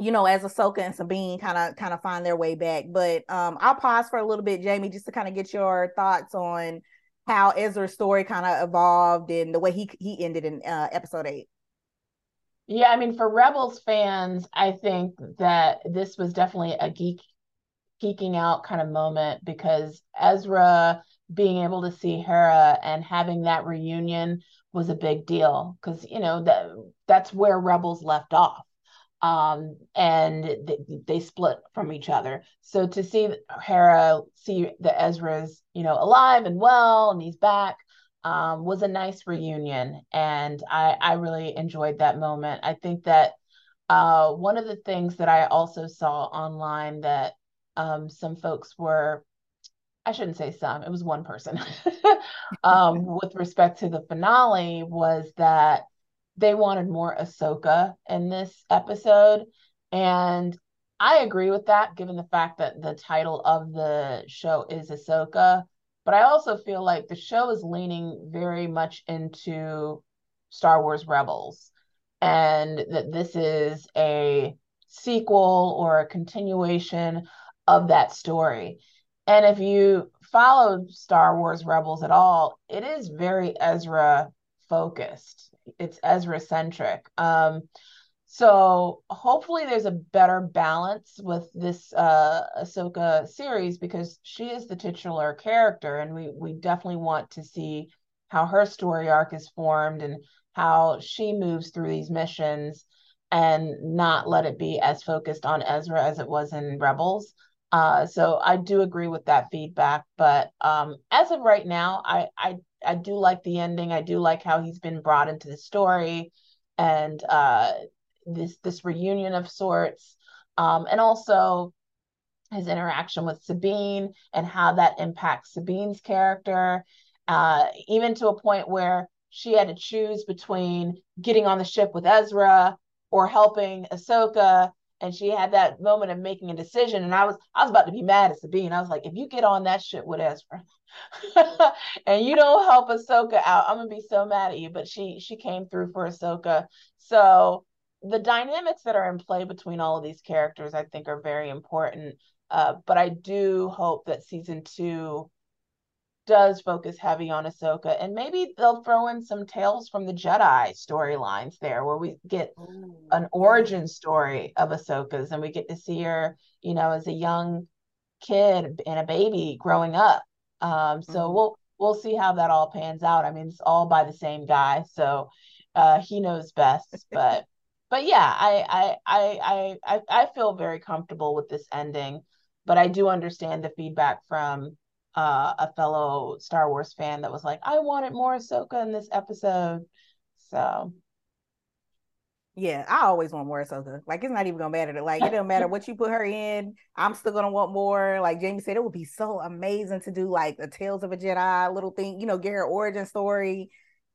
you know, as Ahsoka and Sabine kind of kind of find their way back. But um, I'll pause for a little bit, Jamie, just to kind of get your thoughts on how Ezra's story kind of evolved and the way he he ended in uh, episode eight. Yeah, I mean, for Rebels fans, I think that this was definitely a geek geeking out kind of moment because Ezra being able to see Hera and having that reunion was a big deal because you know that that's where Rebels left off um, and they, they split from each other. So to see Hera see the Ezra's, you know, alive and well, and he's back, um, was a nice reunion, and I I really enjoyed that moment. I think that uh, one of the things that I also saw online that um, some folks were I shouldn't say some, it was one person um, with respect to the finale was that they wanted more Ahsoka in this episode. And I agree with that, given the fact that the title of the show is Ahsoka. But I also feel like the show is leaning very much into Star Wars Rebels, and that this is a sequel or a continuation of that story. And if you follow Star Wars Rebels at all, it is very Ezra focused it's Ezra centric. Um, so hopefully there's a better balance with this uh, Ahsoka series because she is the titular character, and we we definitely want to see how her story arc is formed and how she moves through these missions, and not let it be as focused on Ezra as it was in Rebels. Uh, so I do agree with that feedback, but um, as of right now, I I I do like the ending. I do like how he's been brought into the story and uh, this this reunion of sorts, um, and also his interaction with Sabine and how that impacts Sabine's character, uh, even to a point where she had to choose between getting on the ship with Ezra or helping Ahsoka and she had that moment of making a decision and i was i was about to be mad at sabine i was like if you get on that shit with ezra and you don't help ahsoka out. I'm gonna be so mad at you but she she came through for ahsoka. So the dynamics that are in play between all of these characters i think are very important. Uh, but i do hope that season two does focus heavy on Ahsoka, and maybe they'll throw in some tales from the Jedi storylines there, where we get an origin story of Ahsoka's, and we get to see her, you know, as a young kid and a baby growing up. Um, so mm-hmm. we'll we'll see how that all pans out. I mean, it's all by the same guy, so uh, he knows best. But but yeah, I I I I I feel very comfortable with this ending, but I do understand the feedback from uh, a fellow Star Wars fan that was like, I wanted more Ahsoka in this episode. So yeah, I always want more Ahsoka. Like it's not even gonna matter. Like it doesn't matter what you put her in. I'm still gonna want more. Like Jamie said, it would be so amazing to do like the Tales of a Jedi little thing. You know, get her origin story.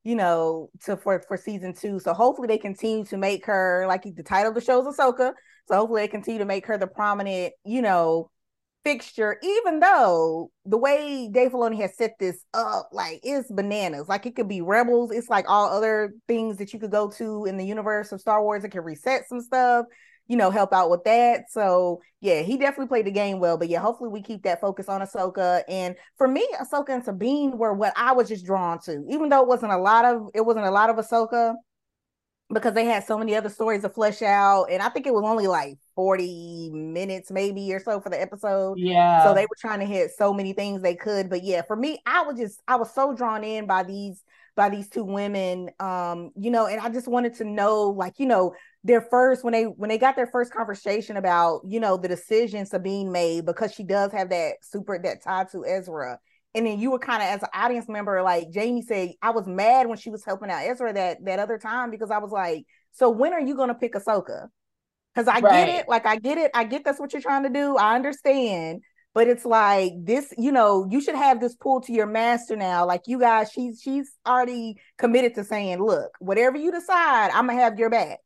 You know, to for for season two. So hopefully they continue to make her like the title of the show is Ahsoka. So hopefully they continue to make her the prominent. You know, fixture, even though the way Dave Filoni has set this up, like it's bananas. Like it could be Rebels. It's like all other things that you could go to in the universe of Star Wars. It can reset some stuff. you know, help out with that. So yeah, he definitely played the game well. But yeah, hopefully we keep that focus on Ahsoka. And for me, Ahsoka and Sabine were what I was just drawn to, even though it wasn't a lot of it wasn't a lot of Ahsoka because they had so many other stories to flesh out. And I think it was only like 40 minutes, maybe or so for the episode. Yeah. So they were trying to hit so many things they could. But yeah, for me, I was just I was so drawn in by these by these two women. Um, you know, and I just wanted to know, like, you know, their first when they when they got their first conversation about, you know, the decision Sabine made because she does have that super that tie to Ezra and then you were kind of as an audience member, like Jamie said, I was mad when she was helping out Ezra that that other time because I was like, so when are you gonna pick Ahsoka? Because I right. get it, like I get it, I get that's what you're trying to do. I understand, but it's like this, you know, you should have this pull to your master now. Like you guys, she's she's already committed to saying, look, whatever you decide, I'm gonna have your back.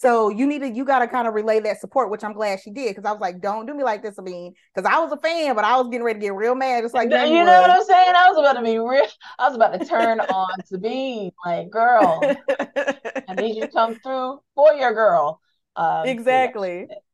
So you need to you got to kind of relay that support, which I'm glad she did because I was like, don't do me like this, Sabine, because I was a fan, but I was getting ready to get real mad. It's like you know what I'm saying? I was about to be real. I was about to turn on Sabine, like, girl, I need you to come through for your girl. Um, exactly. So yeah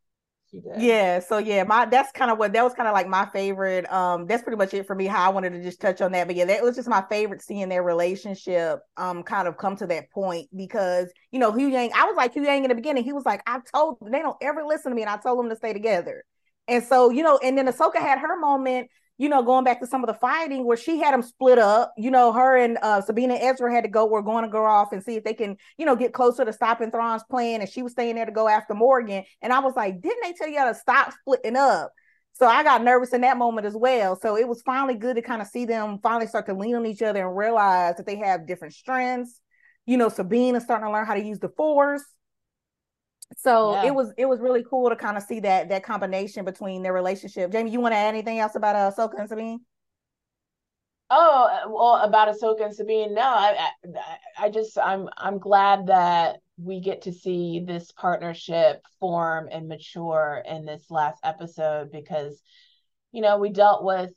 did. Yeah, so yeah, my that's kind of what that was kind of like my favorite. Um, that's pretty much it for me. How I wanted to just touch on that, but yeah, that was just my favorite seeing their relationship um kind of come to that point because you know Huyang, I was like Huyang in the beginning. He was like, I've told they don't ever listen to me, and I told them to stay together. And so you know, and then Ahsoka had her moment you know, going back to some of the fighting where she had them split up, you know, her and uh, Sabina Ezra had to go, we're going to go off and see if they can, you know, get closer to stopping Thrawn's plan. And she was staying there to go after Morgan. And I was like, didn't they tell you how to stop splitting up? So I got nervous in that moment as well. So it was finally good to kind of see them finally start to lean on each other and realize that they have different strengths. You know, Sabine is starting to learn how to use the force so yeah. it was it was really cool to kind of see that that combination between their relationship. Jamie, you want to add anything else about uh, Ahsoka and Sabine? Oh uh, well, about Ahsoka and Sabine, no, I, I, I just I'm I'm glad that we get to see this partnership form and mature in this last episode because, you know, we dealt with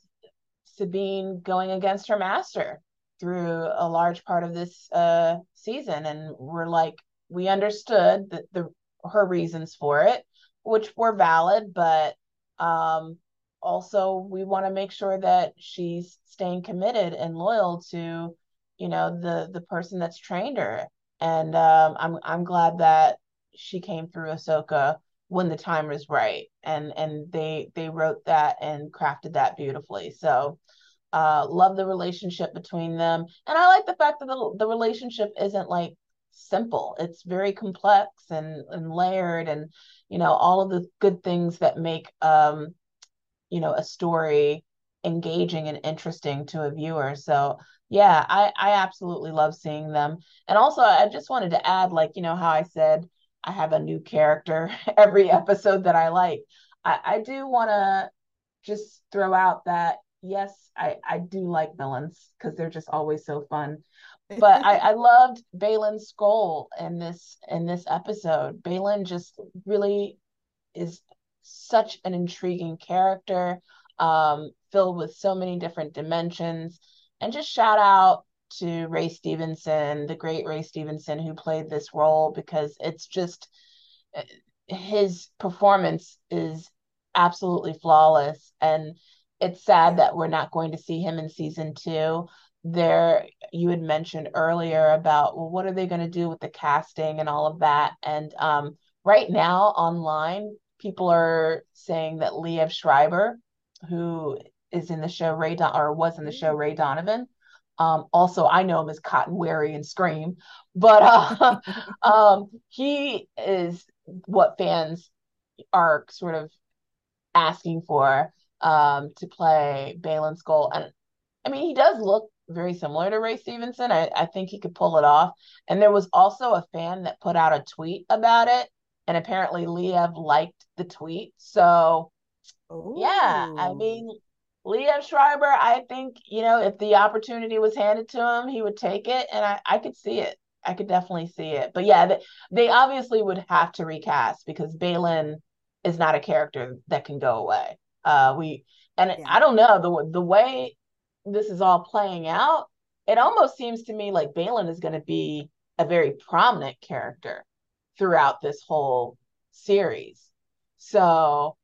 Sabine going against her master through a large part of this uh season, and we're like we understood that the her reasons for it, which were valid, but um, also we want to make sure that she's staying committed and loyal to, you know, the the person that's trained her. And um, I'm I'm glad that she came through Ahsoka when the time was right, and and they they wrote that and crafted that beautifully. So uh, love the relationship between them, and I like the fact that the the relationship isn't like simple. It's very complex and, and layered and, you know, all of the good things that make, um, you know, a story engaging and interesting to a viewer. So yeah, I, I absolutely love seeing them. And also I just wanted to add, like, you know, how I said I have a new character every episode that I like. I, I do want to just throw out that yes, I, I do like villains because they're just always so fun but I, I loved Baylan's Skoll in this in this episode. Baylan just really is such an intriguing character, um, filled with so many different dimensions. And just shout out to Ray Stevenson, the great Ray Stevenson, who played this role because it's just his performance is absolutely flawless. And it's sad that we're not going to see him in season two there you had mentioned earlier about well what are they going to do with the casting and all of that and um, right now online people are saying that liev schreiber who is in the show ray Don- or was in the show ray donovan um, also i know him as Cotton Weary and scream but uh, um, he is what fans are sort of asking for um, to play Baylan Skoll. And I mean, he does look very similar to Ray Stevenson. I, I think he could pull it off. And there was also a fan that put out a tweet about it. And apparently Liev liked the tweet. So Ooh. yeah, I mean Liev Schreiber, I think, you know, if the opportunity was handed to him, he would take it. And I, I could see it. I could definitely see it. But yeah, they, they obviously would have to recast because Baylan is not a character that can go away. Uh we and yeah. I don't know the the way this is all playing out, it almost seems to me like Baylan is going to be a very prominent character throughout this whole series. So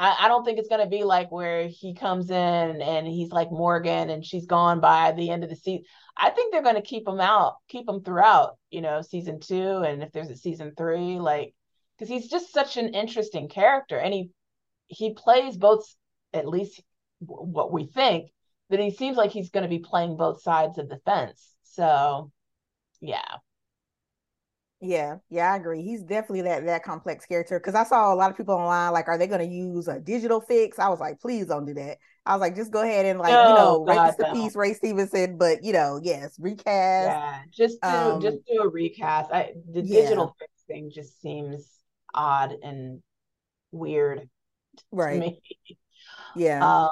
I, I don't think it's gonna be like where he comes in and he's like Morgan and she's gone by the end of the season. I think they're gonna keep him out, keep him throughout, you know, season two, and if there's a season three, like because he's just such an interesting character, and he he plays both, at least what we think that he seems like he's going to be playing both sides of the fence. So, yeah. Yeah, yeah, I agree. He's definitely that that complex character because I saw a lot of people online like, are they going to use a digital fix? I was like, please don't do that. I was like, just go ahead and like, you know, rest in peace, Ray Stevenson. But you know, yes, recast. Yeah, just do um, just do a recast. I the yeah. digital fix thing just seems odd and weird, right? Yeah. Uh,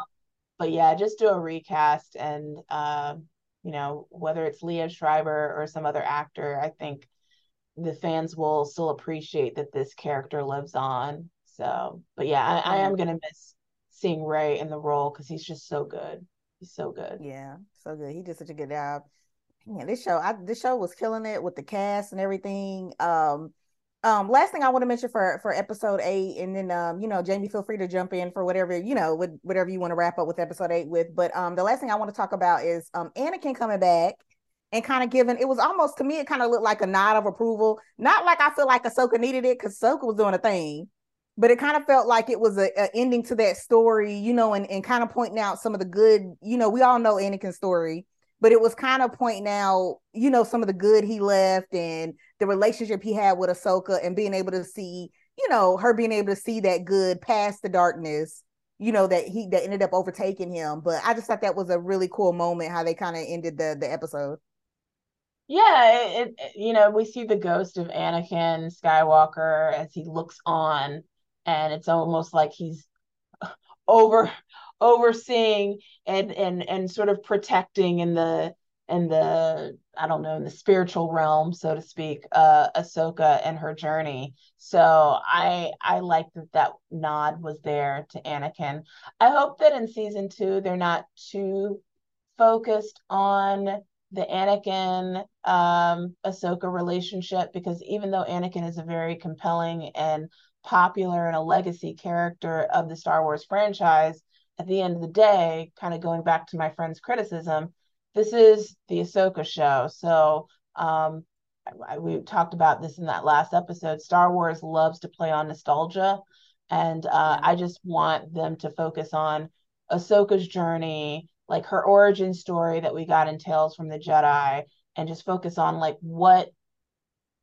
but yeah, just do a recast and uh, you know, whether it's Liev Schreiber or some other actor, I think the fans will still appreciate that this character lives on. So, but yeah, I, I am mm-hmm. gonna miss seeing Ray in the role because he's just so good. He's so good. Yeah, so good. He did such a good job. Yeah, this show, I this show was killing it with the cast and everything. Um, um, last thing I want to mention for for episode eight, and then um, you know, Jamie, feel free to jump in for whatever you know, with whatever you want to wrap up with episode eight with. But um, the last thing I want to talk about is um, Anakin coming back and kind of giving. It was almost to me, it kind of looked like a nod of approval. Not like I feel like Ahsoka needed it because Ahsoka was doing a thing, but it kind of felt like it was a, a ending to that story, you know, and and kind of pointing out some of the good. You know, we all know Anakin's story but it was kind of pointing out, you know, some of the good he left and the relationship he had with Ahsoka and being able to see, you know, her being able to see that good past the darkness, you know, that he that ended up overtaking him. But I just thought that was a really cool moment how they kind of ended the the episode. Yeah, it, it, you know, we see the ghost of Anakin Skywalker as he looks on, and it's almost like he's over overseeing and and and sort of protecting in the in the I don't know in the spiritual realm, so to speak, uh, Ahsoka and her journey. So I I like that that nod was there to Anakin. I hope that in season two they're not too focused on the Anakin um, Ahsoka relationship because even though Anakin is a very compelling and popular and a legacy character of the Star Wars franchise, at the end of the day, kind of going back to my friend's criticism, this is the Ahsoka show. So um, I, we talked about this in that last episode. Star Wars loves to play on nostalgia, and uh. I just want them to focus on Ahsoka's journey, like her origin story that we got in Tales from the Jedi, and just focus on like what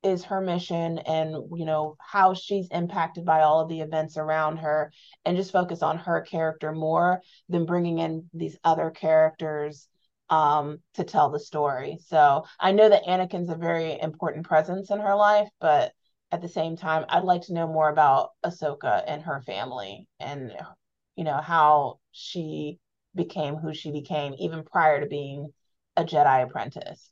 is her mission and you know how she's impacted by all of the events around her and just focus on her character more than bringing in these other characters um, to tell the story. So i know that anakin's a very important presence in her life but at the same time i'd like to know more about ahsoka and her family and you know how she became who she became even prior to being a jedi apprentice.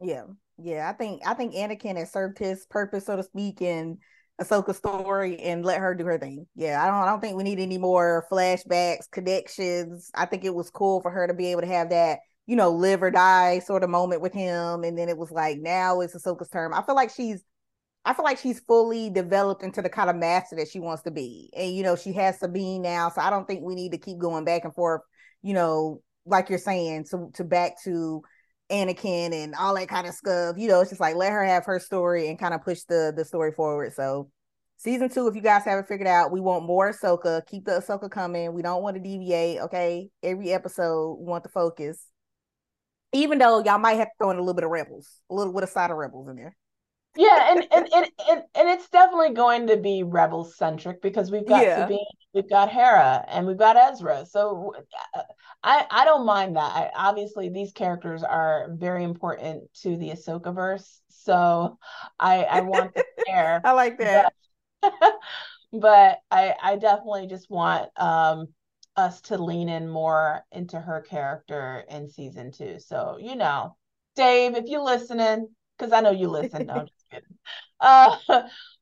Yeah yeah, I think I think Anakin has served his purpose, so to speak, in Ahsoka's story and let her do her thing. Yeah, I don't I don't think we need any more flashbacks, connections. I think it was cool for her to be able to have that, you know, live or die sort of moment with him. And then it was like now it's Ahsoka's term. I feel like she's I feel like she's fully developed into the kind of master that she wants to be. And you know, she has Sabine now. So I don't think we need to keep going back and forth, you know, like you're saying, to to back to Anakin and all that kind of stuff. You know, it's just like let her have her story and kind of push the the story forward. So season two, if you guys haven't figured out, we want more Ahsoka. Keep the Ahsoka coming. We don't want to deviate. Okay, every episode we want the focus. Even though y'all might have to throw in a little bit of rebels, a little bit of side of rebels in there yeah, and, and and and and it's definitely going to be rebel centric because we've got yeah. Sabine, we've got Hera, and we've got Ezra. So uh, I I don't mind that. I, obviously, these characters are very important to the Ahsoka verse. So I I want them there. I like that. But, but I I definitely just want um us to lean in more into her character in season two. So you know, Dave, if you're listening, because I know you listen. No, uh,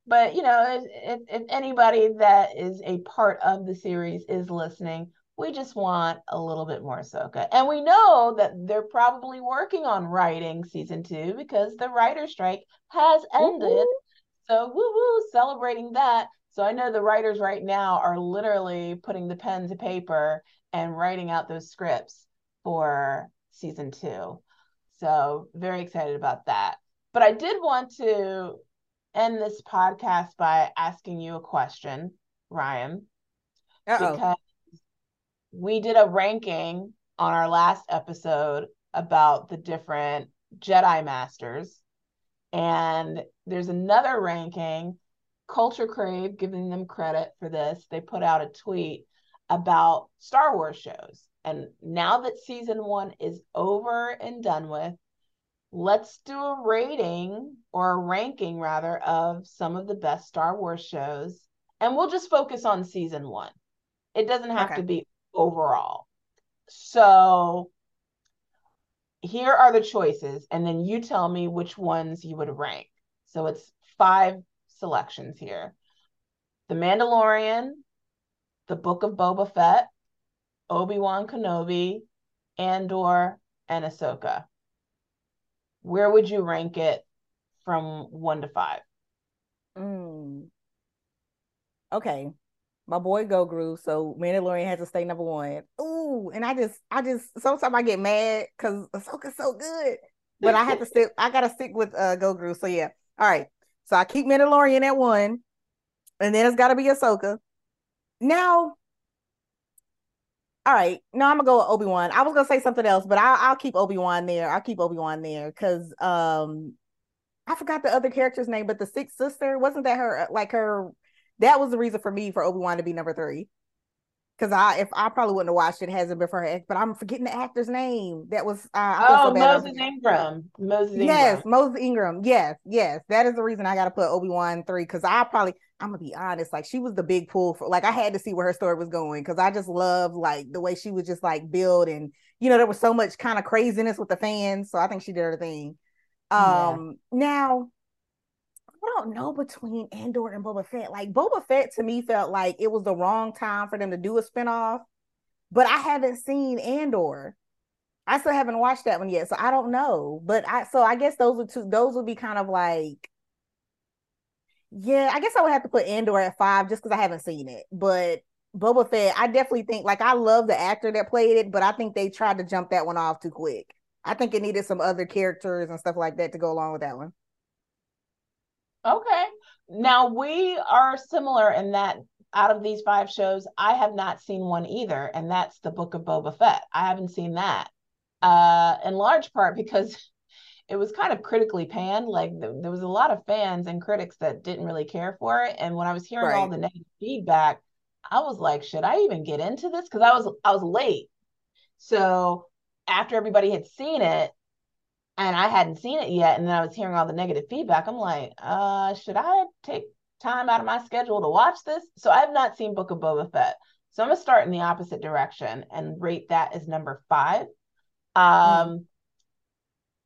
but you know, if, if anybody that is a part of the series is listening, we just want a little bit more Ahsoka. And we know that they're probably working on writing season two because the writer strike has ended. So woo woo, celebrating that. So I know the writers right now are literally putting the pen to paper and writing out those scripts for season two. So very excited about that. But I did want to end this podcast by asking you a question, Ryanne. Uh-oh. Because we did a ranking on our last episode about the different Jedi Masters. And there's another ranking Culture Crave, giving them credit for this, they put out a tweet about Star Wars shows. And now that season one is over and done with, let's do a rating or a ranking rather of some of the best Star Wars shows. And we'll just focus on season one. It doesn't have Okay. to be overall. So here are the choices, and then you tell me which ones you would rank. So it's five selections here The Mandalorian, The Book of Boba Fett, Obi Wan Kenobi, Andor, and Ahsoka. Where would you rank it from one to five? Mm. Okay. My boy Grogu, so Mandalorian has to stay number one. Ooh, and I just I just sometimes I get mad because Ahsoka's so good. But I have to stick, I gotta stick with uh Grogu. So yeah. All right. So I keep Mandalorian at one, and then it's gotta be Ahsoka. Now, all right. No, I'm gonna go with Obi-Wan. I was gonna say something else, but I'll I'll keep Obi-Wan there. I'll keep Obi-Wan there because um I forgot the other character's name, but the sixth sister wasn't that her like her that was the reason for me for Obi-Wan to be number three. Cause I if I probably wouldn't have watched it, hasn't been for her, but I'm forgetting the actor's name. That was uh, I Oh, so Moses Ingram. Moses Ingram. Yes, Moses Ingram. Yes, yes. That is the reason I gotta put Obi-Wan three. Cause I probably I'm gonna be honest, like she was the big pull for like I had to see where her story was going because I just love like the way she was just like build and you know, there was so much kind of craziness with the fans. So I think she did her thing. Yeah. Um now I don't know between Andor and Boba Fett. Like Boba Fett to me felt like it was the wrong time for them to do a spinoff, but I haven't seen Andor. I still haven't watched that one yet, so I don't know. But I so I guess those are two. Those would be kind of like, yeah. I guess I would have to put Andor at five just because I haven't seen it. But Boba Fett, I definitely think like I love the actor that played it, but I think they tried to jump that one off too quick. I think it needed some other characters and stuff like that to go along with that one. Okay. Now we are similar in that out of these five shows, I have not seen one either, and that's the Book of Boba Fett. I haven't seen that. Uh, in large part because it was kind of critically panned. Like th- there was a lot of fans and critics that didn't really care for it. And when I was hearing all the negative feedback, I was like, should I even get into this? Because I was I was late. So after everybody had seen it, and I hadn't seen it yet, and then I was hearing all the negative feedback. I'm like, uh, should I take time out of my schedule to watch this? So I have not seen Book of Boba Fett. So I'm gonna start in the opposite direction and rate that as number five. Um,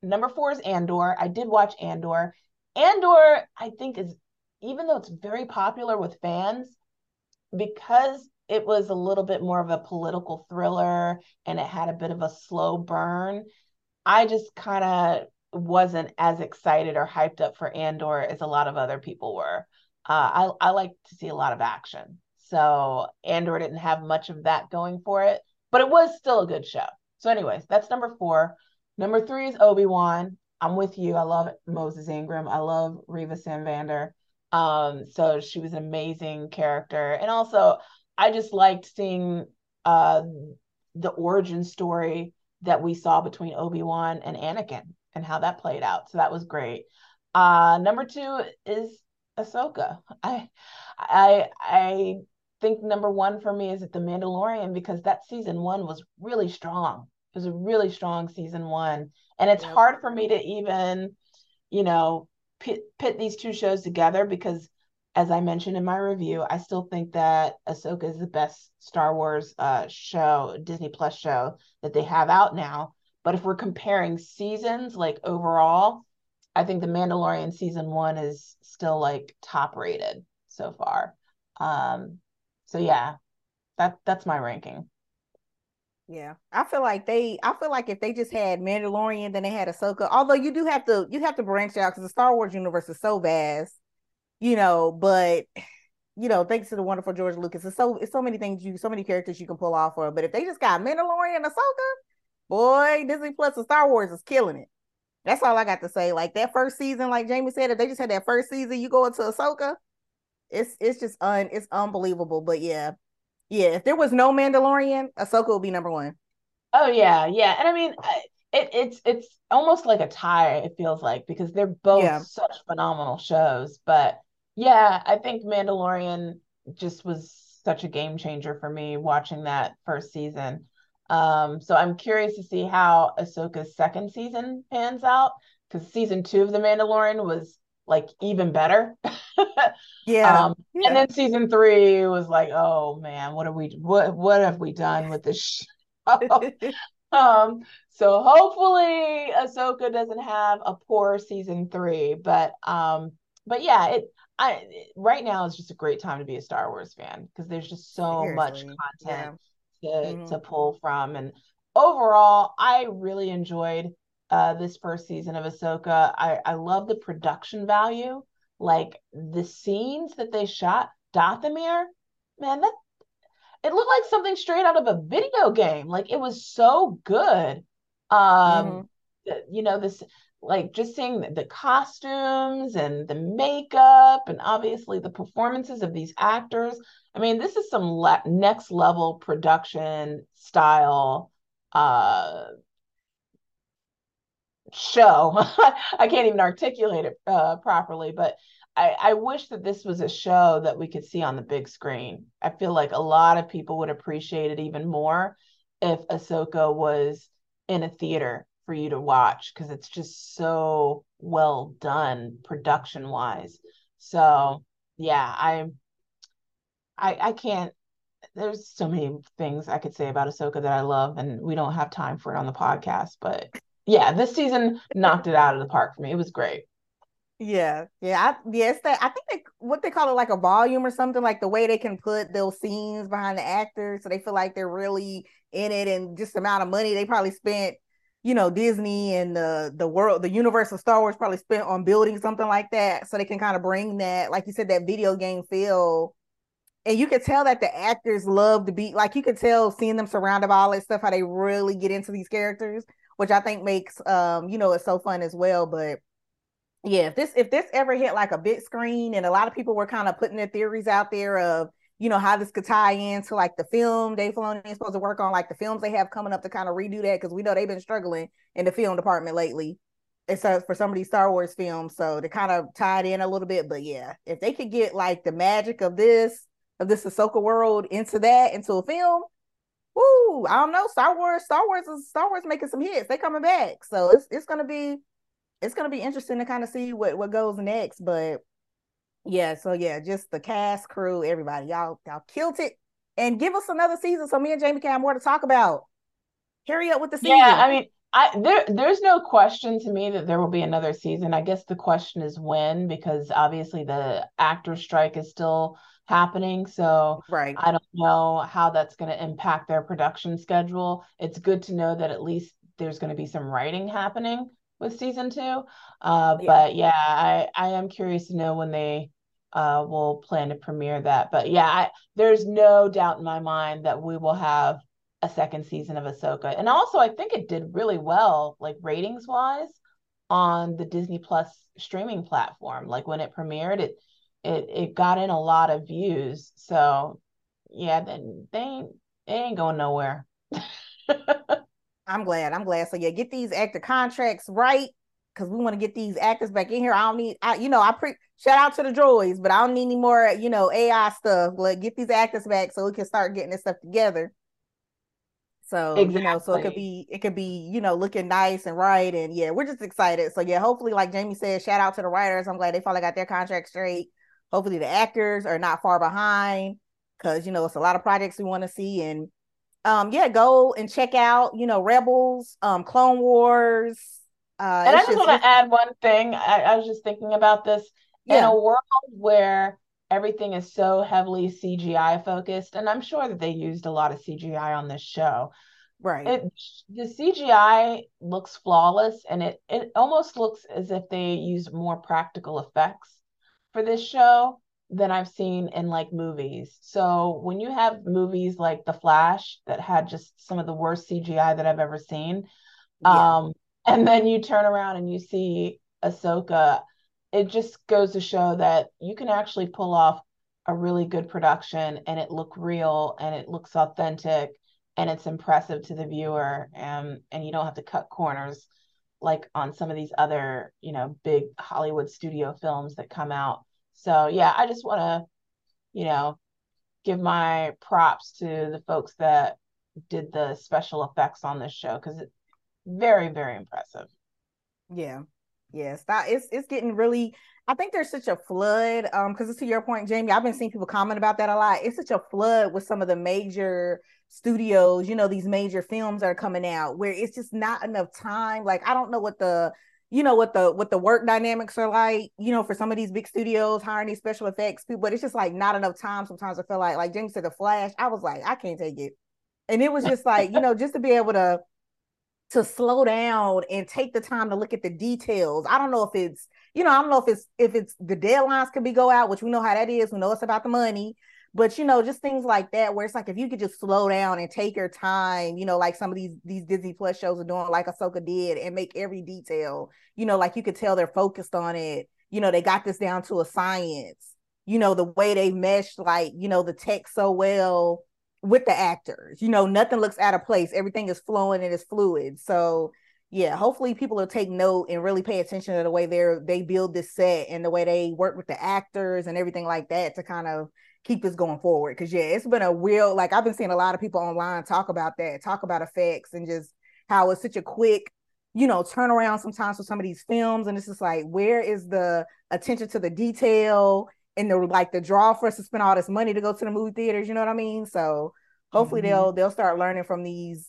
number four is Andor. I did watch Andor. Andor, I think, is even though it's very popular with fans, because it was a little bit more of a political thriller and it had a bit of a slow burn. I just kind of wasn't as excited or hyped up for Andor as a lot of other people were. Uh, I I like to see a lot of action, so Andor didn't have much of that going for it, but it was still a good show. So, anyways, that's number four. Number three is Obi Wan. I'm with you. I love Moses Ingram. I love Reva Sevander. Um, so she was an amazing character, and also I just liked seeing uh the origin story that we saw between Obi-Wan and Anakin and how that played out. So that was great. Uh number 2 is Ahsoka. I I I think number 1 for me is at The Mandalorian because that season 1 was really strong. It was a really strong season 1 and it's Yep. hard for me to even, you know, pit, pit these two shows together because as I mentioned in my review, I still think that Ahsoka is the best Star Wars uh, show, Disney Plus show that they have out now. But if we're comparing seasons, like overall, I think The Mandalorian season one is still like top rated so far. Um, so yeah, that that's my ranking. Yeah, I feel like they. I feel like if they just had Mandalorian, then they had Ahsoka. Although you do have to, you have to branch out because the Star Wars universe is so vast. You know, but you know, thanks to the wonderful George Lucas, it's so it's so many things you so many characters you can pull off for. But if they just got Mandalorian and Ahsoka, boy, Disney Plus and Star Wars is killing it. That's all I got to say. Like that first season, like Jamie said, if they just had that first season, you go into Ahsoka, it's it's just un it's unbelievable. But yeah, yeah, if there was no Mandalorian, Ahsoka would be number one. Oh yeah, yeah, and I mean, it, it's it's almost like a tie. It feels like because they're both yeah. such phenomenal shows. But yeah, I think Mandalorian just was such a game changer for me watching that first season. Um, so I'm curious to see how Ahsoka's second season pans out because season two of The Mandalorian was like even better. yeah. Um, yeah. And then season three was like, oh man, what have we what what have we done with this show? um, so hopefully Ahsoka doesn't have a poor season three, but um, but yeah, it I right now is just a great time to be a Star Wars fan because there's just so Seriously. much content to mm-hmm. to pull from. And overall, I really enjoyed uh, this first season of Ahsoka. I I love the production value, like the scenes that they shot. Dathomir, man, that it looked like something straight out of a video game. Like it was so good. Um, mm-hmm. you know this like just seeing the, costumes and the makeup and obviously the performances of these actors I mean, this is some le- next level production style uh, show. I can't even articulate it uh, properly, but I, I wish that this was a show that we could see on the big screen. I feel like a lot of people would appreciate it even more if Ahsoka was in a theater for you to watch because it's just so well done production wise. So yeah, I'm I I can't. There's so many things I could say about Ahsoka that I love, and we don't have time for it on the podcast. But yeah, this season knocked it out of the park for me. It was great. Yeah, yeah, I. It's that I think they what they call it like a volume or something like the way they can put those scenes behind the actors, so they feel like they're really in it, and just the amount of money they probably spent. You know, Disney and the the world, the universe of Star Wars probably spent on building something like that, so they can kind of bring that, like you said, that video game feel. And you could tell that the actors love to be like you could tell seeing them surrounded by all that stuff how they really get into these characters which i think makes um you know it's so fun as well but yeah if this if this ever hit like a big screen and a lot of people were kind of putting their theories out there of you know how this could tie into like the film Dave Filoni is supposed to work on like the films they have coming up to kind of redo that because we know they've been struggling in the film department lately it's uh, for some of these Star Wars films so to kind of tie it in a little bit but yeah if they could get like the magic of this of this Ahsoka world into that into a film. Woo! I don't know. Star Wars, Star Wars is Star Wars making some hits. They coming back, so it's it's gonna be it's gonna be interesting to kind of see what what goes next. But yeah, so yeah, just the cast, crew, everybody, y'all y'all killed it, and give us another season so me and Jamie can have more to talk about. Hurry up with the season. Yeah, I mean, I there there's no question to me that there will be another season. I guess the question is when, because obviously the actor strike is still happening. So right. I don't know how that's going to impact their production schedule. It's good to know that at least there's going to be some writing happening with season two. Uh, yeah. But yeah, I, I am curious to know when they uh, will plan to premiere that. But yeah, I, there's no doubt in my mind that we will have a second season of Ahsoka. And also, I think it did really well, like ratings wise, on the Disney Plus streaming platform. Like when it premiered, it it it got in a lot of views. So yeah, then they ain't they ain't going nowhere. I'm glad. I'm glad. So yeah, get these actor contracts right because we want to get these actors back in here. I don't need, I, you know, I pre shout out to the droids, but I don't need any more, you know, AI stuff. Like get these actors back so we can start getting this stuff together. So exactly. you know, so it could be it could be you know looking nice and right, and yeah, we're just excited. So yeah, hopefully, like Jamie said, shout out to the writers. I'm glad they finally got their contract straight. Hopefully, the actors are not far behind because you know it's a lot of projects we want to see. And um, yeah, go and check out you know Rebels, um, Clone Wars. Uh, and I just, just want to add one thing. I, I, was just thinking about this yeah. in a world where everything is so heavily CGI focused, and I'm sure that they used a lot of CGI on this show. Right. It, the CGI looks flawless, and it it almost looks as if they use more practical effects for this show than I've seen in like movies. So when you have movies like The Flash that had just some of the worst CGI that I've ever seen, yeah. um, and then you turn around and you see Ahsoka, it just goes to show that you can actually pull off a really good production and it look real and it looks authentic and it's impressive to the viewer and and you don't have to cut corners like on some of these other you know big hollywood studio films that come out so yeah i just want to you know give my props to the folks that did the special effects on this show because it's very very impressive yeah yes that it's it's getting really I think there's such a flood, um, because to your point, Jamie, I've been seeing people comment about that a lot. It's such a flood with some of the major studios, you know, these major films are coming out where it's just not enough time. Like, I don't know what the you know what the what the work dynamics are like, you know, for some of these big studios hiring these special effects people, but it's just like not enough time. Sometimes I feel like, like Jamie said, the Flash. I was like, I can't take it, and it was just like, you know, just to be able to to slow down and take the time to look at the details. I don't know if it's, you know, I don't know if it's if it's the deadlines could be go out, which we know how that is. We know it's about the money, but you know, just things like that where it's like if you could just slow down and take your time, you know, like some of these these Disney Plus shows are doing, like Ahsoka did, and make every detail, you know, like you could tell they're focused on it. You know, they got this down to a science. You know, the way they meshed like you know the text so well with the actors. You know, nothing looks out of place. Everything is flowing and it's fluid. So yeah, hopefully people will take note and really pay attention to the way they're they build this set and the way they work with the actors and everything like that to kind of keep this going forward. Cause yeah, it's been a real like I've been seeing a lot of people online talk about that, talk about effects and just how it's such a quick, you know, turnaround sometimes for some of these films. And it's just like, where is the attention to the detail and the like the draw for us to spend all this money to go to the movie theaters. You know what I mean? So hopefully mm-hmm. they'll they'll start learning from these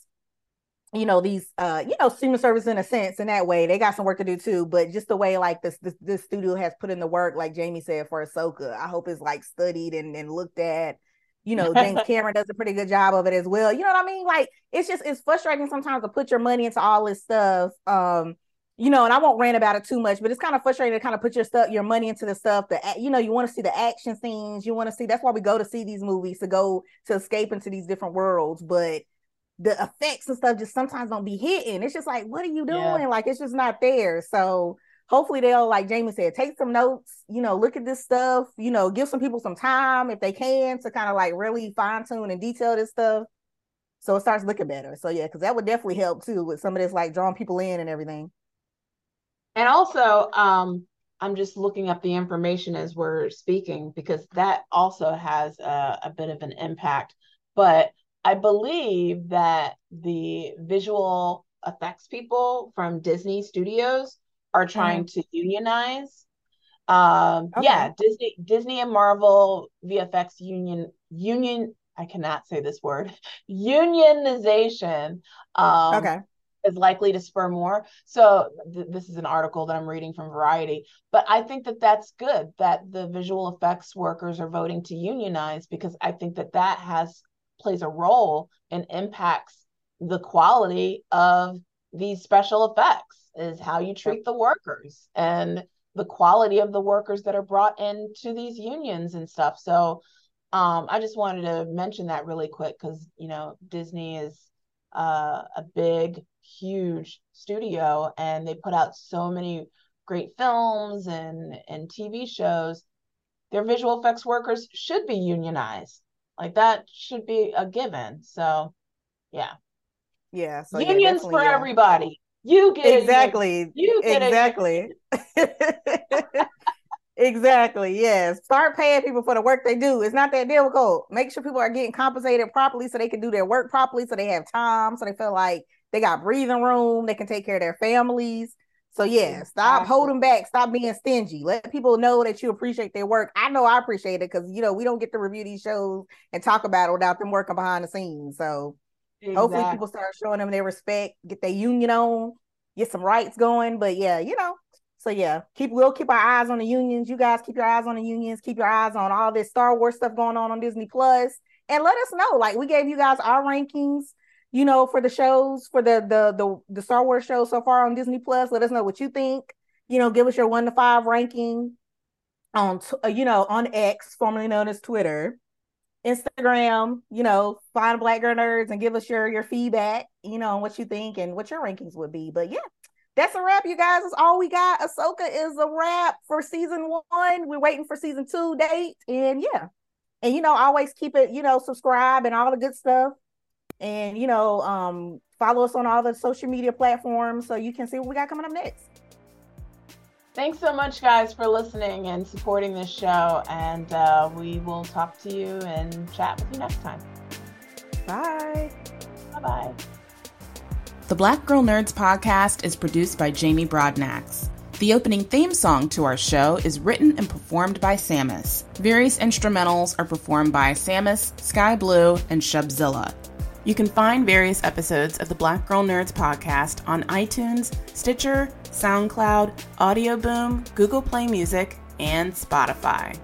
you know these uh you know streaming service in a sense in that way they got some work to do too but just the way like this this, this studio has put in the work like jamie said for ahsoka i hope it's like studied and, and looked at you know james cameron does a pretty good job of it as well you know what i mean like it's just it's frustrating sometimes to put your money into all this stuff um you know, and I won't rant about it too much, but it's kind of frustrating to kind of put your stuff, your money into the stuff that you know you want to see the action scenes. You want to see. That's why we go to see these movies to go to escape into these different worlds. But the effects and stuff just sometimes don't be hitting. It's just like, what are you doing? Yeah. Like it's just not there. So hopefully they'll, like Jamie said, take some notes. You know, look at this stuff. You know, give some people some time if they can to kind of like really fine tune and detail this stuff. So it starts looking better. So yeah, because that would definitely help too with some of this like drawing people in and everything. And also, um, I'm just looking up the information as we're speaking because that also has a, a bit of an impact. But I believe that the visual effects people from Disney Studios are trying mm-hmm. to unionize. Um, okay. Yeah, Disney, Disney and Marvel VFX union union. I cannot say this word. Unionization. Um, okay is likely to spur more. So th- this is an article that I'm reading from Variety, but I think that that's good that the visual effects workers are voting to unionize because I think that that has plays a role and impacts the quality of these special effects is how you treat the workers and the quality of the workers that are brought into these unions and stuff. So um, I just wanted to mention that really quick because you know Disney is uh, a big huge studio and they put out so many great films and and TV shows. Their visual effects workers should be unionized like that should be a given. So yeah. Yeah so unions yeah, for yeah. everybody. You get exactly. You get exactly. Exactly yes start paying people for the work they do. It's not that difficult. Make sure people are getting compensated properly so they can do their work properly so they have time so they feel like they got breathing room. They can take care of their families. So yeah, stop holding back. Stop being stingy. Let people know that you appreciate their work. I know I appreciate it because you know we don't get to review these shows and talk about it without them working behind the scenes. So exactly. hopefully people start showing them their respect, get their union on, get some rights going. But yeah, you know. So yeah, keep we'll keep our eyes on the unions. You guys keep your eyes on the unions. Keep your eyes on all this Star Wars stuff going on on Disney Plus, and let us know. Like we gave you guys our rankings you know, for the shows, for the the the, the Star Wars shows so far on Disney Plus. Let us know what you think. You know, give us your one to five ranking. on uh, you know on X, formerly known as Twitter, Instagram. You know, find Black Girl Nerds and give us your your feedback. You know, on what you think and what your rankings would be. But yeah, that's a wrap, you guys. That's all we got. Ahsoka is a wrap for season one. We're waiting for season two date, and yeah, and you know, always keep it. You know, subscribe and all the good stuff, and you know, um, follow us on all the social media platforms so you can see what we got coming up next. Thanks so much, guys, for listening and supporting this show. And uh, we will talk to you and chat with you next time. Bye. Bye bye. The Black Girl Nerds podcast is produced by Jamie Broadnax. The opening theme song to our show is written and performed by Sammus. Various instrumentals are performed by Sammus, Sky Blue, and Shubzilla. You can find various episodes of the Black Girl Nerds podcast on iTunes, Stitcher, SoundCloud, Audio Boom, Google Play Music, and Spotify.